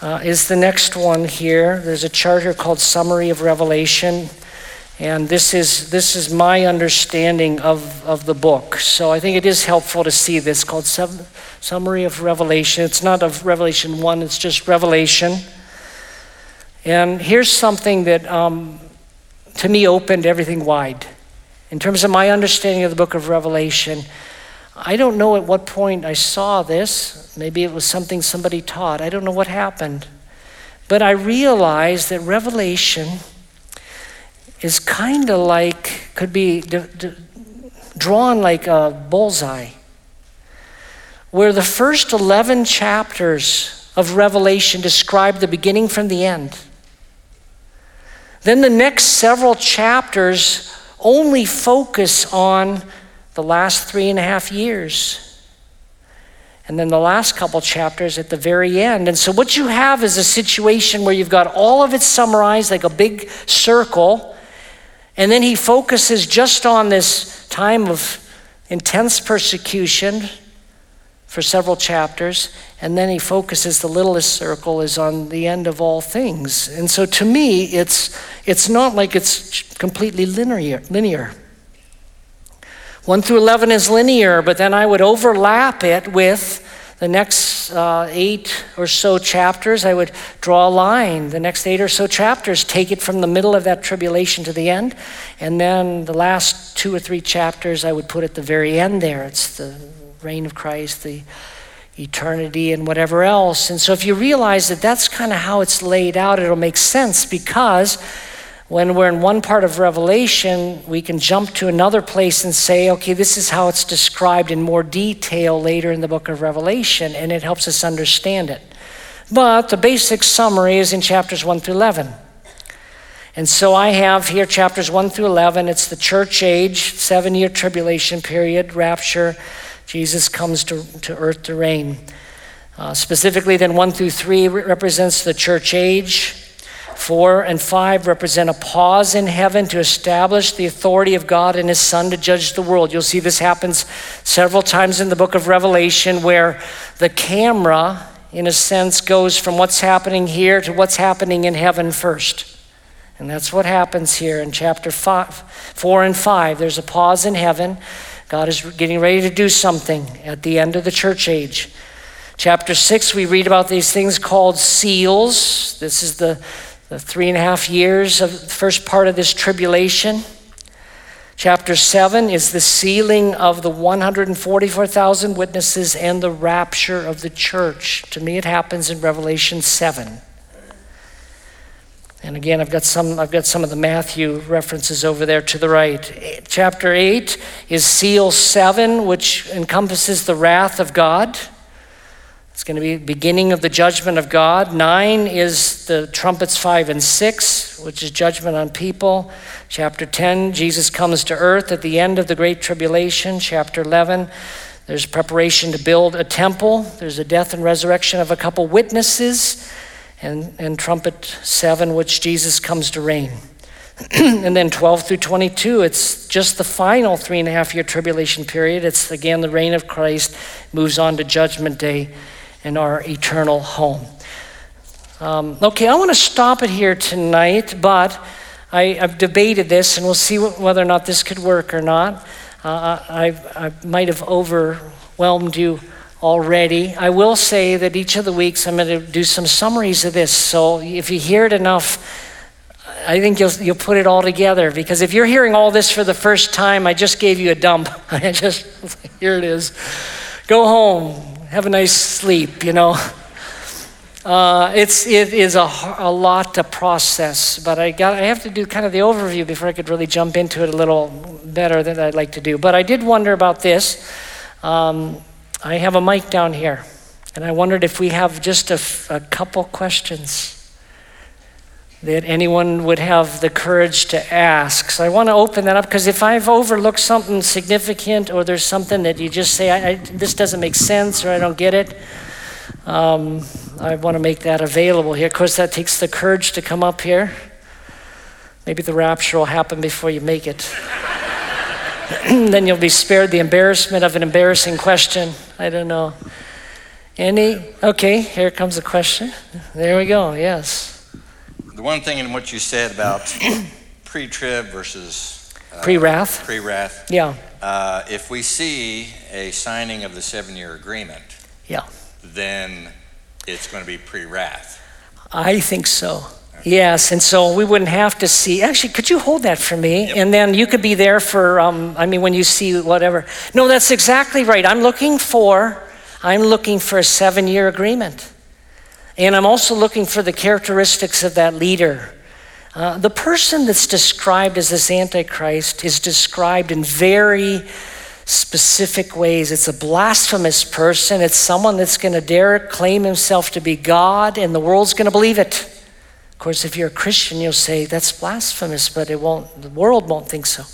Uh, is the next one here. There's a chart here called Summary of Revelation. And this is, this is my understanding of, of the book. So I think it is helpful to see this called Sum- Summary of Revelation. It's not of Revelation 1, it's just Revelation. And here's something that um, to me opened everything wide. In terms of my understanding of the book of Revelation, I don't know at what point I saw this. Maybe it was something somebody taught. I don't know what happened. But I realized that Revelation is kind of like, could be d- d- drawn like a bullseye, where the first 11 chapters of Revelation describe the beginning from the end. Then the next several chapters only focus on the last three and a half years. and then the last couple chapters at the very end. And so, what you have is a situation where you've got all of it summarized like a big circle, and then he focuses just on this time of intense persecution for several chapters, and then he focuses the littlest circle is on the end of all things. And so, to me, it's, it's not like it's completely linear. linear. 1 through 11 is linear, but then I would overlap it with the next uh, eight or so chapters. I would draw a line. The next eight or so chapters take it from the middle of that tribulation to the end. And then the last two or three chapters I would put at the very end there. It's the reign of Christ, the eternity, and whatever else. And so if you realize that that's kind of how it's laid out, it'll make sense because when we're in one part of Revelation, we can jump to another place and say, okay, this is how it's described in more detail later in the book of Revelation, and it helps us understand it. But the basic summary is in chapters 1 through 11. And so I have here chapters 1 through 11. It's the church age, seven year tribulation period, rapture. Jesus comes to, to earth to reign. Uh, specifically, then 1 through 3 represents the church age. Four and five represent a pause in heaven to establish the authority of God and His Son to judge the world. You'll see this happens several times in the book of Revelation where the camera, in a sense, goes from what's happening here to what's happening in heaven first. And that's what happens here in chapter five, four and five. There's a pause in heaven. God is getting ready to do something at the end of the church age. Chapter six, we read about these things called seals. This is the the three and a half years of the first part of this tribulation. Chapter 7 is the sealing of the 144,000 witnesses and the rapture of the church. To me, it happens in Revelation 7. And again, I've got some, I've got some of the Matthew references over there to the right. Chapter 8 is seal 7, which encompasses the wrath of God. It's going to be beginning of the judgment of God. Nine is the trumpets five and six, which is judgment on people. Chapter 10, Jesus comes to earth at the end of the Great Tribulation. Chapter 11, there's preparation to build a temple. There's a death and resurrection of a couple witnesses. And, and trumpet seven, which Jesus comes to reign. and then 12 through 22, it's just the final three and a half year tribulation period. It's again the reign of Christ, moves on to judgment day and our eternal home. Um, okay, I want to stop it here tonight, but I, have debated this, and we'll see whether or not this could work or not. Uh, I, I might have overwhelmed you already. I will say that each of the weeks I'm going to do some summaries of this. So if you hear it enough, I think you'll, you'll put it all together. Because if you're hearing all this for the first time, I just gave you a dump. I just, here it is. Go home, have a nice sleep, you know. Uh, it's, it is a, a lot to process, but I, got, I have to do kind of the overview before I could really jump into it a little better than I'd like to do. But I did wonder about this. Um, I have a mic down here, and I wondered if we have just a, a couple questions that anyone would have the courage to ask. So I want to open that up because if I've overlooked something significant or there's something that you just say, I, I, this doesn't make sense or I don't get it, um, I want to make that available here. Of course, that takes the courage to come up here. Maybe the rapture will happen before you make it. then you'll be spared the embarrassment of an embarrassing question. I don't know. Any? Okay, here comes a question. There we go, yes
the one thing in what you said about pre-trib versus
uh, pre-wrath.
Pre-wrath.
Yeah.
Uh, if we see a signing of the seven-year agreement.
Yeah.
Then it's going to be pre-wrath.
I think so. Yes, and so we wouldn't have to see. Actually, could you hold that for me? Yep. And then you could be there for. Um, I mean, when you see whatever. No, that's exactly right. I'm looking for. I'm looking for a seven-year agreement. And I'm also looking for the characteristics of that leader. Uh, the person that's described as this Antichrist is described in very specific ways. It's a blasphemous person, it's someone that's going to dare claim himself to be God, and the world's going to believe it. Of course, if you're a Christian, you'll say that's blasphemous, but it won't, the world won't think so.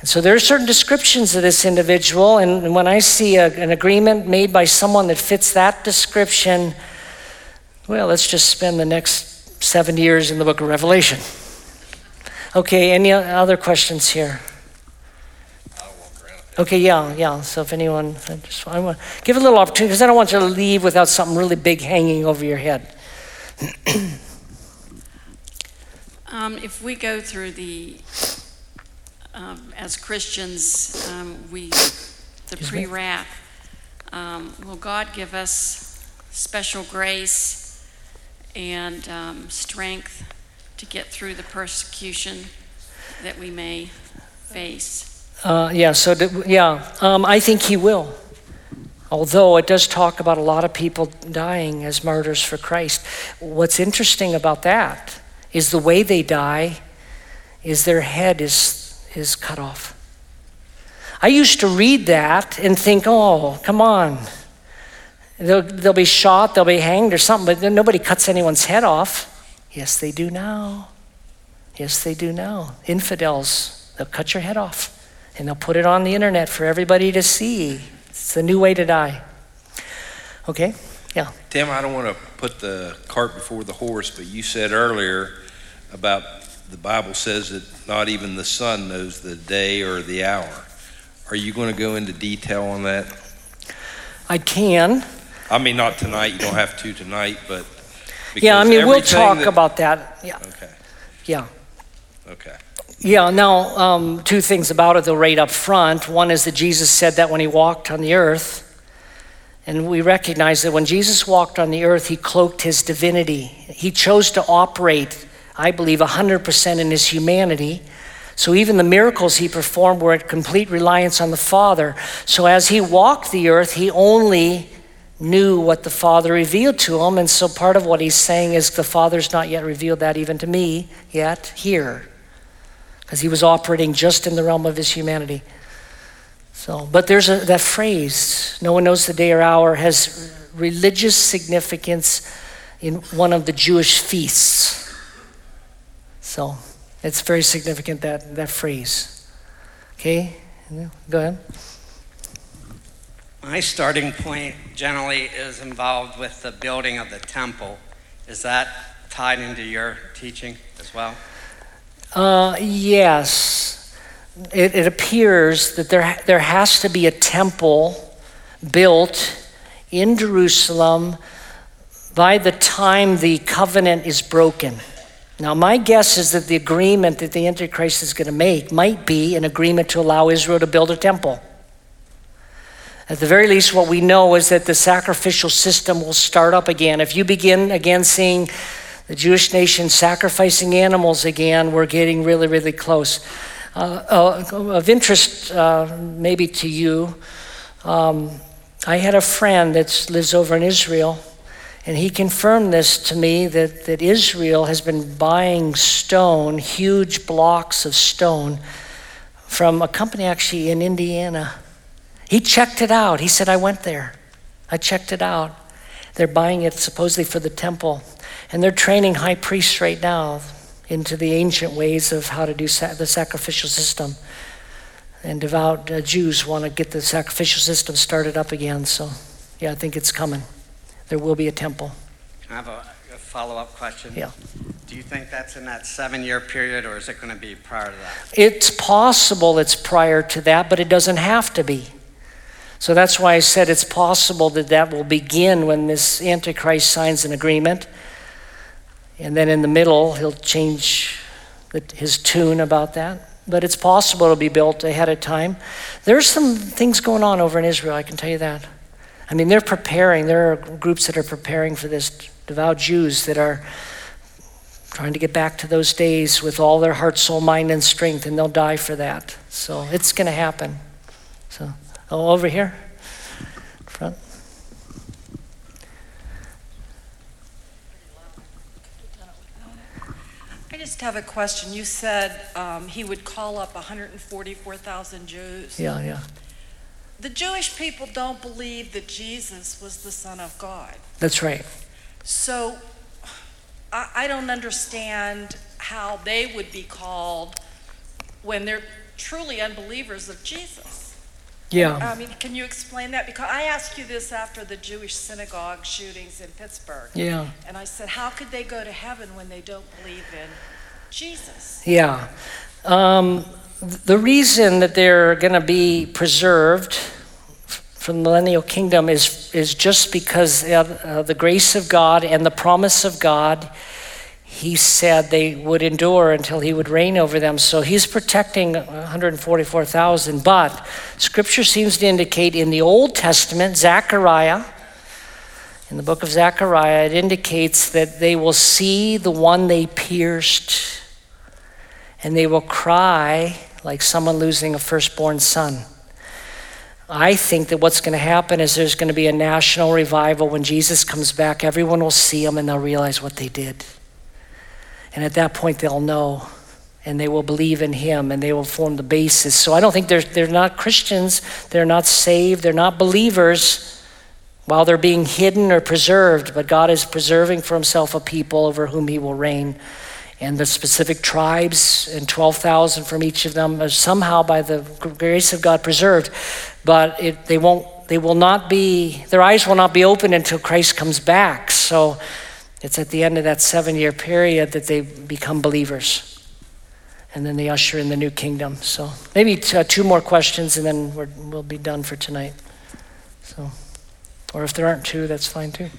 And so there are certain descriptions of this individual, and when I see a, an agreement made by someone that fits that description, well, let's just spend the next seven years in the book of Revelation. Okay, any other questions here? Okay, yeah, yeah. So if anyone, I just I want to give a little opportunity because I don't want you to leave without something really big hanging over your head.
Um, if we go through the, um, as Christians, um, we, the pre-wrath, um, will God give us special grace and um, strength to get through the persecution that we may face?
Uh, yeah. So yeah, um, I think he will. Although it does talk about a lot of people dying as martyrs for Christ. What's interesting about that is the way they die is their head is is cut off. I used to read that and think, oh, come on. They'll, they'll be shot, they'll be hanged or something, but nobody cuts anyone's head off. Yes, they do now. Yes, they do now. Infidels, they'll cut your head off and they'll put it on the internet for everybody to see. It's the new way to die. Okay? Yeah.
Tim, I don't want to put the cart before the horse, but you said earlier about the Bible says that not even the son knows the day or the hour. Are you going to go into detail on that?
I can.
I mean, not tonight, you don't have to tonight, but.
Yeah, I mean, we'll talk
that-
about that. Yeah,
Okay,
yeah.
okay.
Yeah, now, um, two things about it, though, right up front. One is that Jesus said that when he walked on the earth. And we recognize that when Jesus walked on the earth, he cloaked his divinity. He chose to operate, I believe, 100% in his humanity. So even the miracles he performed were at complete reliance on the Father. So as he walked the earth, he only knew what the Father revealed to him. And so part of what he's saying is the Father's not yet revealed that even to me yet here because he was operating just in the realm of his humanity. So, but there's a, that phrase, no one knows the day or hour, has religious significance in one of the Jewish feasts. So, it's very significant that, that phrase. Okay, go ahead.
My starting point generally is involved with the building of the temple. Is that tied into your teaching as well?
Uh, yes. It, it appears that there, there has to be a temple built in Jerusalem by the time the covenant is broken. Now, my guess is that the agreement that the Antichrist is going to make might be an agreement to allow Israel to build a temple. At the very least, what we know is that the sacrificial system will start up again. If you begin again seeing the Jewish nation sacrificing animals again, we're getting really, really close. Uh, uh, of interest, uh, maybe to you, um, I had a friend that lives over in Israel, and he confirmed this to me that, that Israel has been buying stone, huge blocks of stone, from a company actually in Indiana. He checked it out. He said, I went there. I checked it out. They're buying it supposedly for the temple. And they're training high priests right now into the ancient ways of how to do sa- the sacrificial system. And devout uh, Jews want to get the sacrificial system started up again. So, yeah, I think it's coming. There will be a temple.
Can I have a, a follow-up question?
Yeah.
Do you think that's in that seven-year period, or is it going to be prior to that?
It's possible it's prior to that, but it doesn't have to be. So that's why I said it's possible that that will begin when this Antichrist signs an agreement. And then in the middle, he'll change the, his tune about that. But it's possible it'll be built ahead of time. There's some things going on over in Israel, I can tell you that. I mean, they're preparing, there are groups that are preparing for this, devout Jews that are trying to get back to those days with all their heart, soul, mind, and strength, and they'll die for that. So it's going to happen. So, oh, over here, front.
I just have a question. You said um, he would call up 144,000 Jews.
Yeah, yeah.
The Jewish people don't believe that Jesus was the Son of God.
That's right.
So I, I don't understand how they would be called when they're truly unbelievers of Jesus.
Yeah.
I mean, can you explain that? Because I asked you this after the Jewish synagogue shootings in Pittsburgh.
Yeah.
And I said, how could they go to heaven when they don't believe in Jesus?
Yeah. Um, the reason that they're going to be preserved from the millennial kingdom is, is just because of uh, the grace of God and the promise of God. He said they would endure until he would reign over them. So he's protecting 144,000. But scripture seems to indicate in the Old Testament, Zechariah, in the book of Zechariah, it indicates that they will see the one they pierced and they will cry like someone losing a firstborn son. I think that what's going to happen is there's going to be a national revival when Jesus comes back. Everyone will see him and they'll realize what they did. And at that point, they'll know and they will believe in him and they will form the basis. So I don't think they're, they're not Christians, they're not saved, they're not believers while they're being hidden or preserved, but God is preserving for himself a people over whom he will reign and the specific tribes and 12,000 from each of them are somehow by the grace of God preserved, but it, they won't they will not be their eyes will not be open until Christ comes back. So it's at the end of that 7-year period that they become believers. And then they usher in the new kingdom. So maybe t- uh, two more questions and then we're, we'll be done for tonight. So or if there aren't two, that's fine too.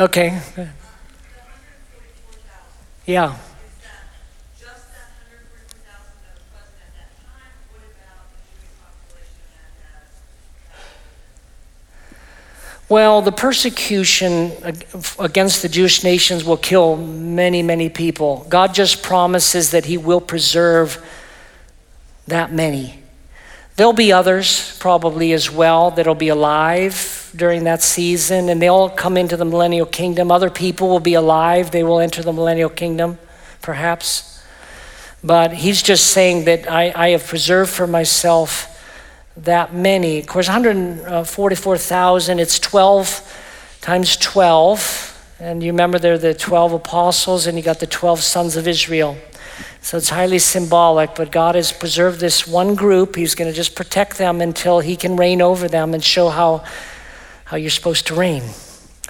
Okay. Yeah. Well, the persecution against the Jewish nations will kill many, many people. God just promises that He will preserve that many. There'll be others probably as well that'll be alive during that season, and they'll come into the millennial kingdom. Other people will be alive, they will enter the millennial kingdom, perhaps. But he's just saying that I, I have preserved for myself that many. Of course, 144,000, it's 12 times 12. And you remember they're the 12 apostles, and you got the 12 sons of Israel. So it's highly symbolic, but God has preserved this one group. He's going to just protect them until He can reign over them and show how, how you're supposed to reign.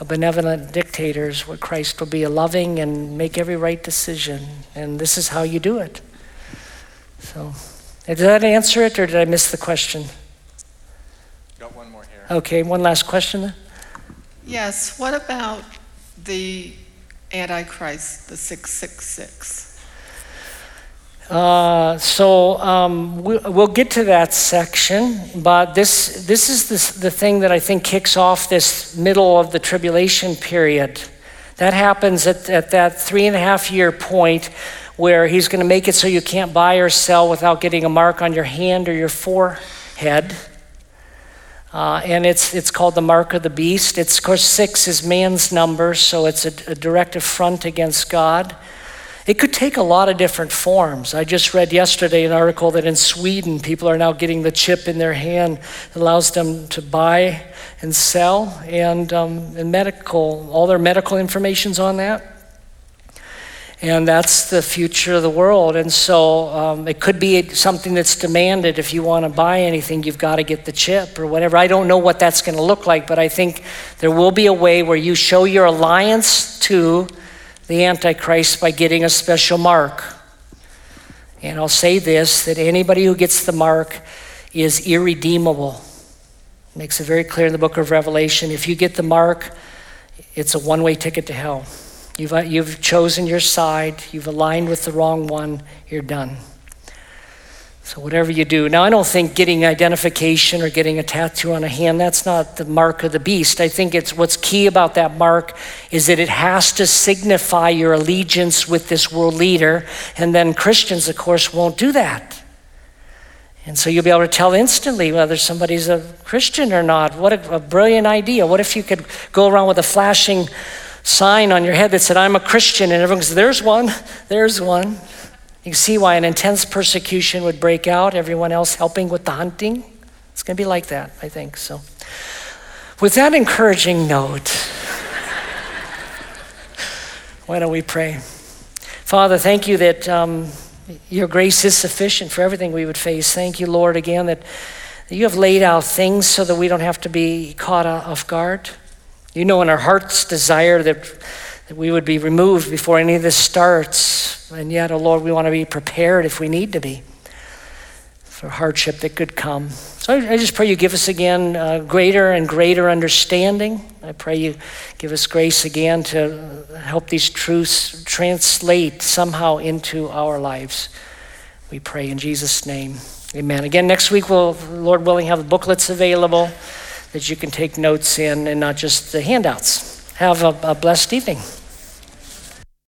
A benevolent dictator is what Christ will be, a loving and make every right decision. And this is how you do it. So, did that answer it, or did I miss the question?
Got one more here.
Okay, one last question then.
Yes, what about the Antichrist, the 666?
Uh, so um, we, we'll get to that section, but this this is the, the thing that I think kicks off this middle of the tribulation period. That happens at, at that three and a half year point where he's going to make it so you can't buy or sell without getting a mark on your hand or your forehead. Uh, and it's, it's called the mark of the beast. It's, of course, six is man's number, so it's a, a direct affront against God. It could take a lot of different forms. I just read yesterday an article that in Sweden, people are now getting the chip in their hand that allows them to buy and sell, and, um, and medical, all their medical information's on that. And that's the future of the world. And so um, it could be something that's demanded. If you want to buy anything, you've got to get the chip or whatever. I don't know what that's going to look like, but I think there will be a way where you show your alliance to the Antichrist by getting a special mark. And I'll say this that anybody who gets the mark is irredeemable. It makes it very clear in the book of Revelation. If you get the mark, it's a one way ticket to hell. You've, uh, you've chosen your side, you've aligned with the wrong one, you're done. So, whatever you do. Now, I don't think getting identification or getting a tattoo on a hand, that's not the mark of the beast. I think it's what's key about that mark is that it has to signify your allegiance with this world leader. And then Christians, of course, won't do that. And so you'll be able to tell instantly whether somebody's a Christian or not. What a, a brilliant idea. What if you could go around with a flashing sign on your head that said, I'm a Christian, and everyone goes, There's one, there's one. You can see why an intense persecution would break out, everyone else helping with the hunting. It's going to be like that, I think. So, with that encouraging note, why don't we pray? Father, thank you that um, your grace is sufficient for everything we would face. Thank you, Lord, again, that that you have laid out things so that we don't have to be caught off guard. You know, in our heart's desire that, that we would be removed before any of this starts. And yet, oh Lord, we want to be prepared if we need to be for hardship that could come. So I, just pray you give us again uh, greater and greater understanding. I pray you give us grace again to help these truths translate somehow into our lives. We pray in Jesus' name. Amen. Again, next week we'll, Lord willing, have the booklets available that you can take notes in and not just the handouts. Have a, a blessed evening.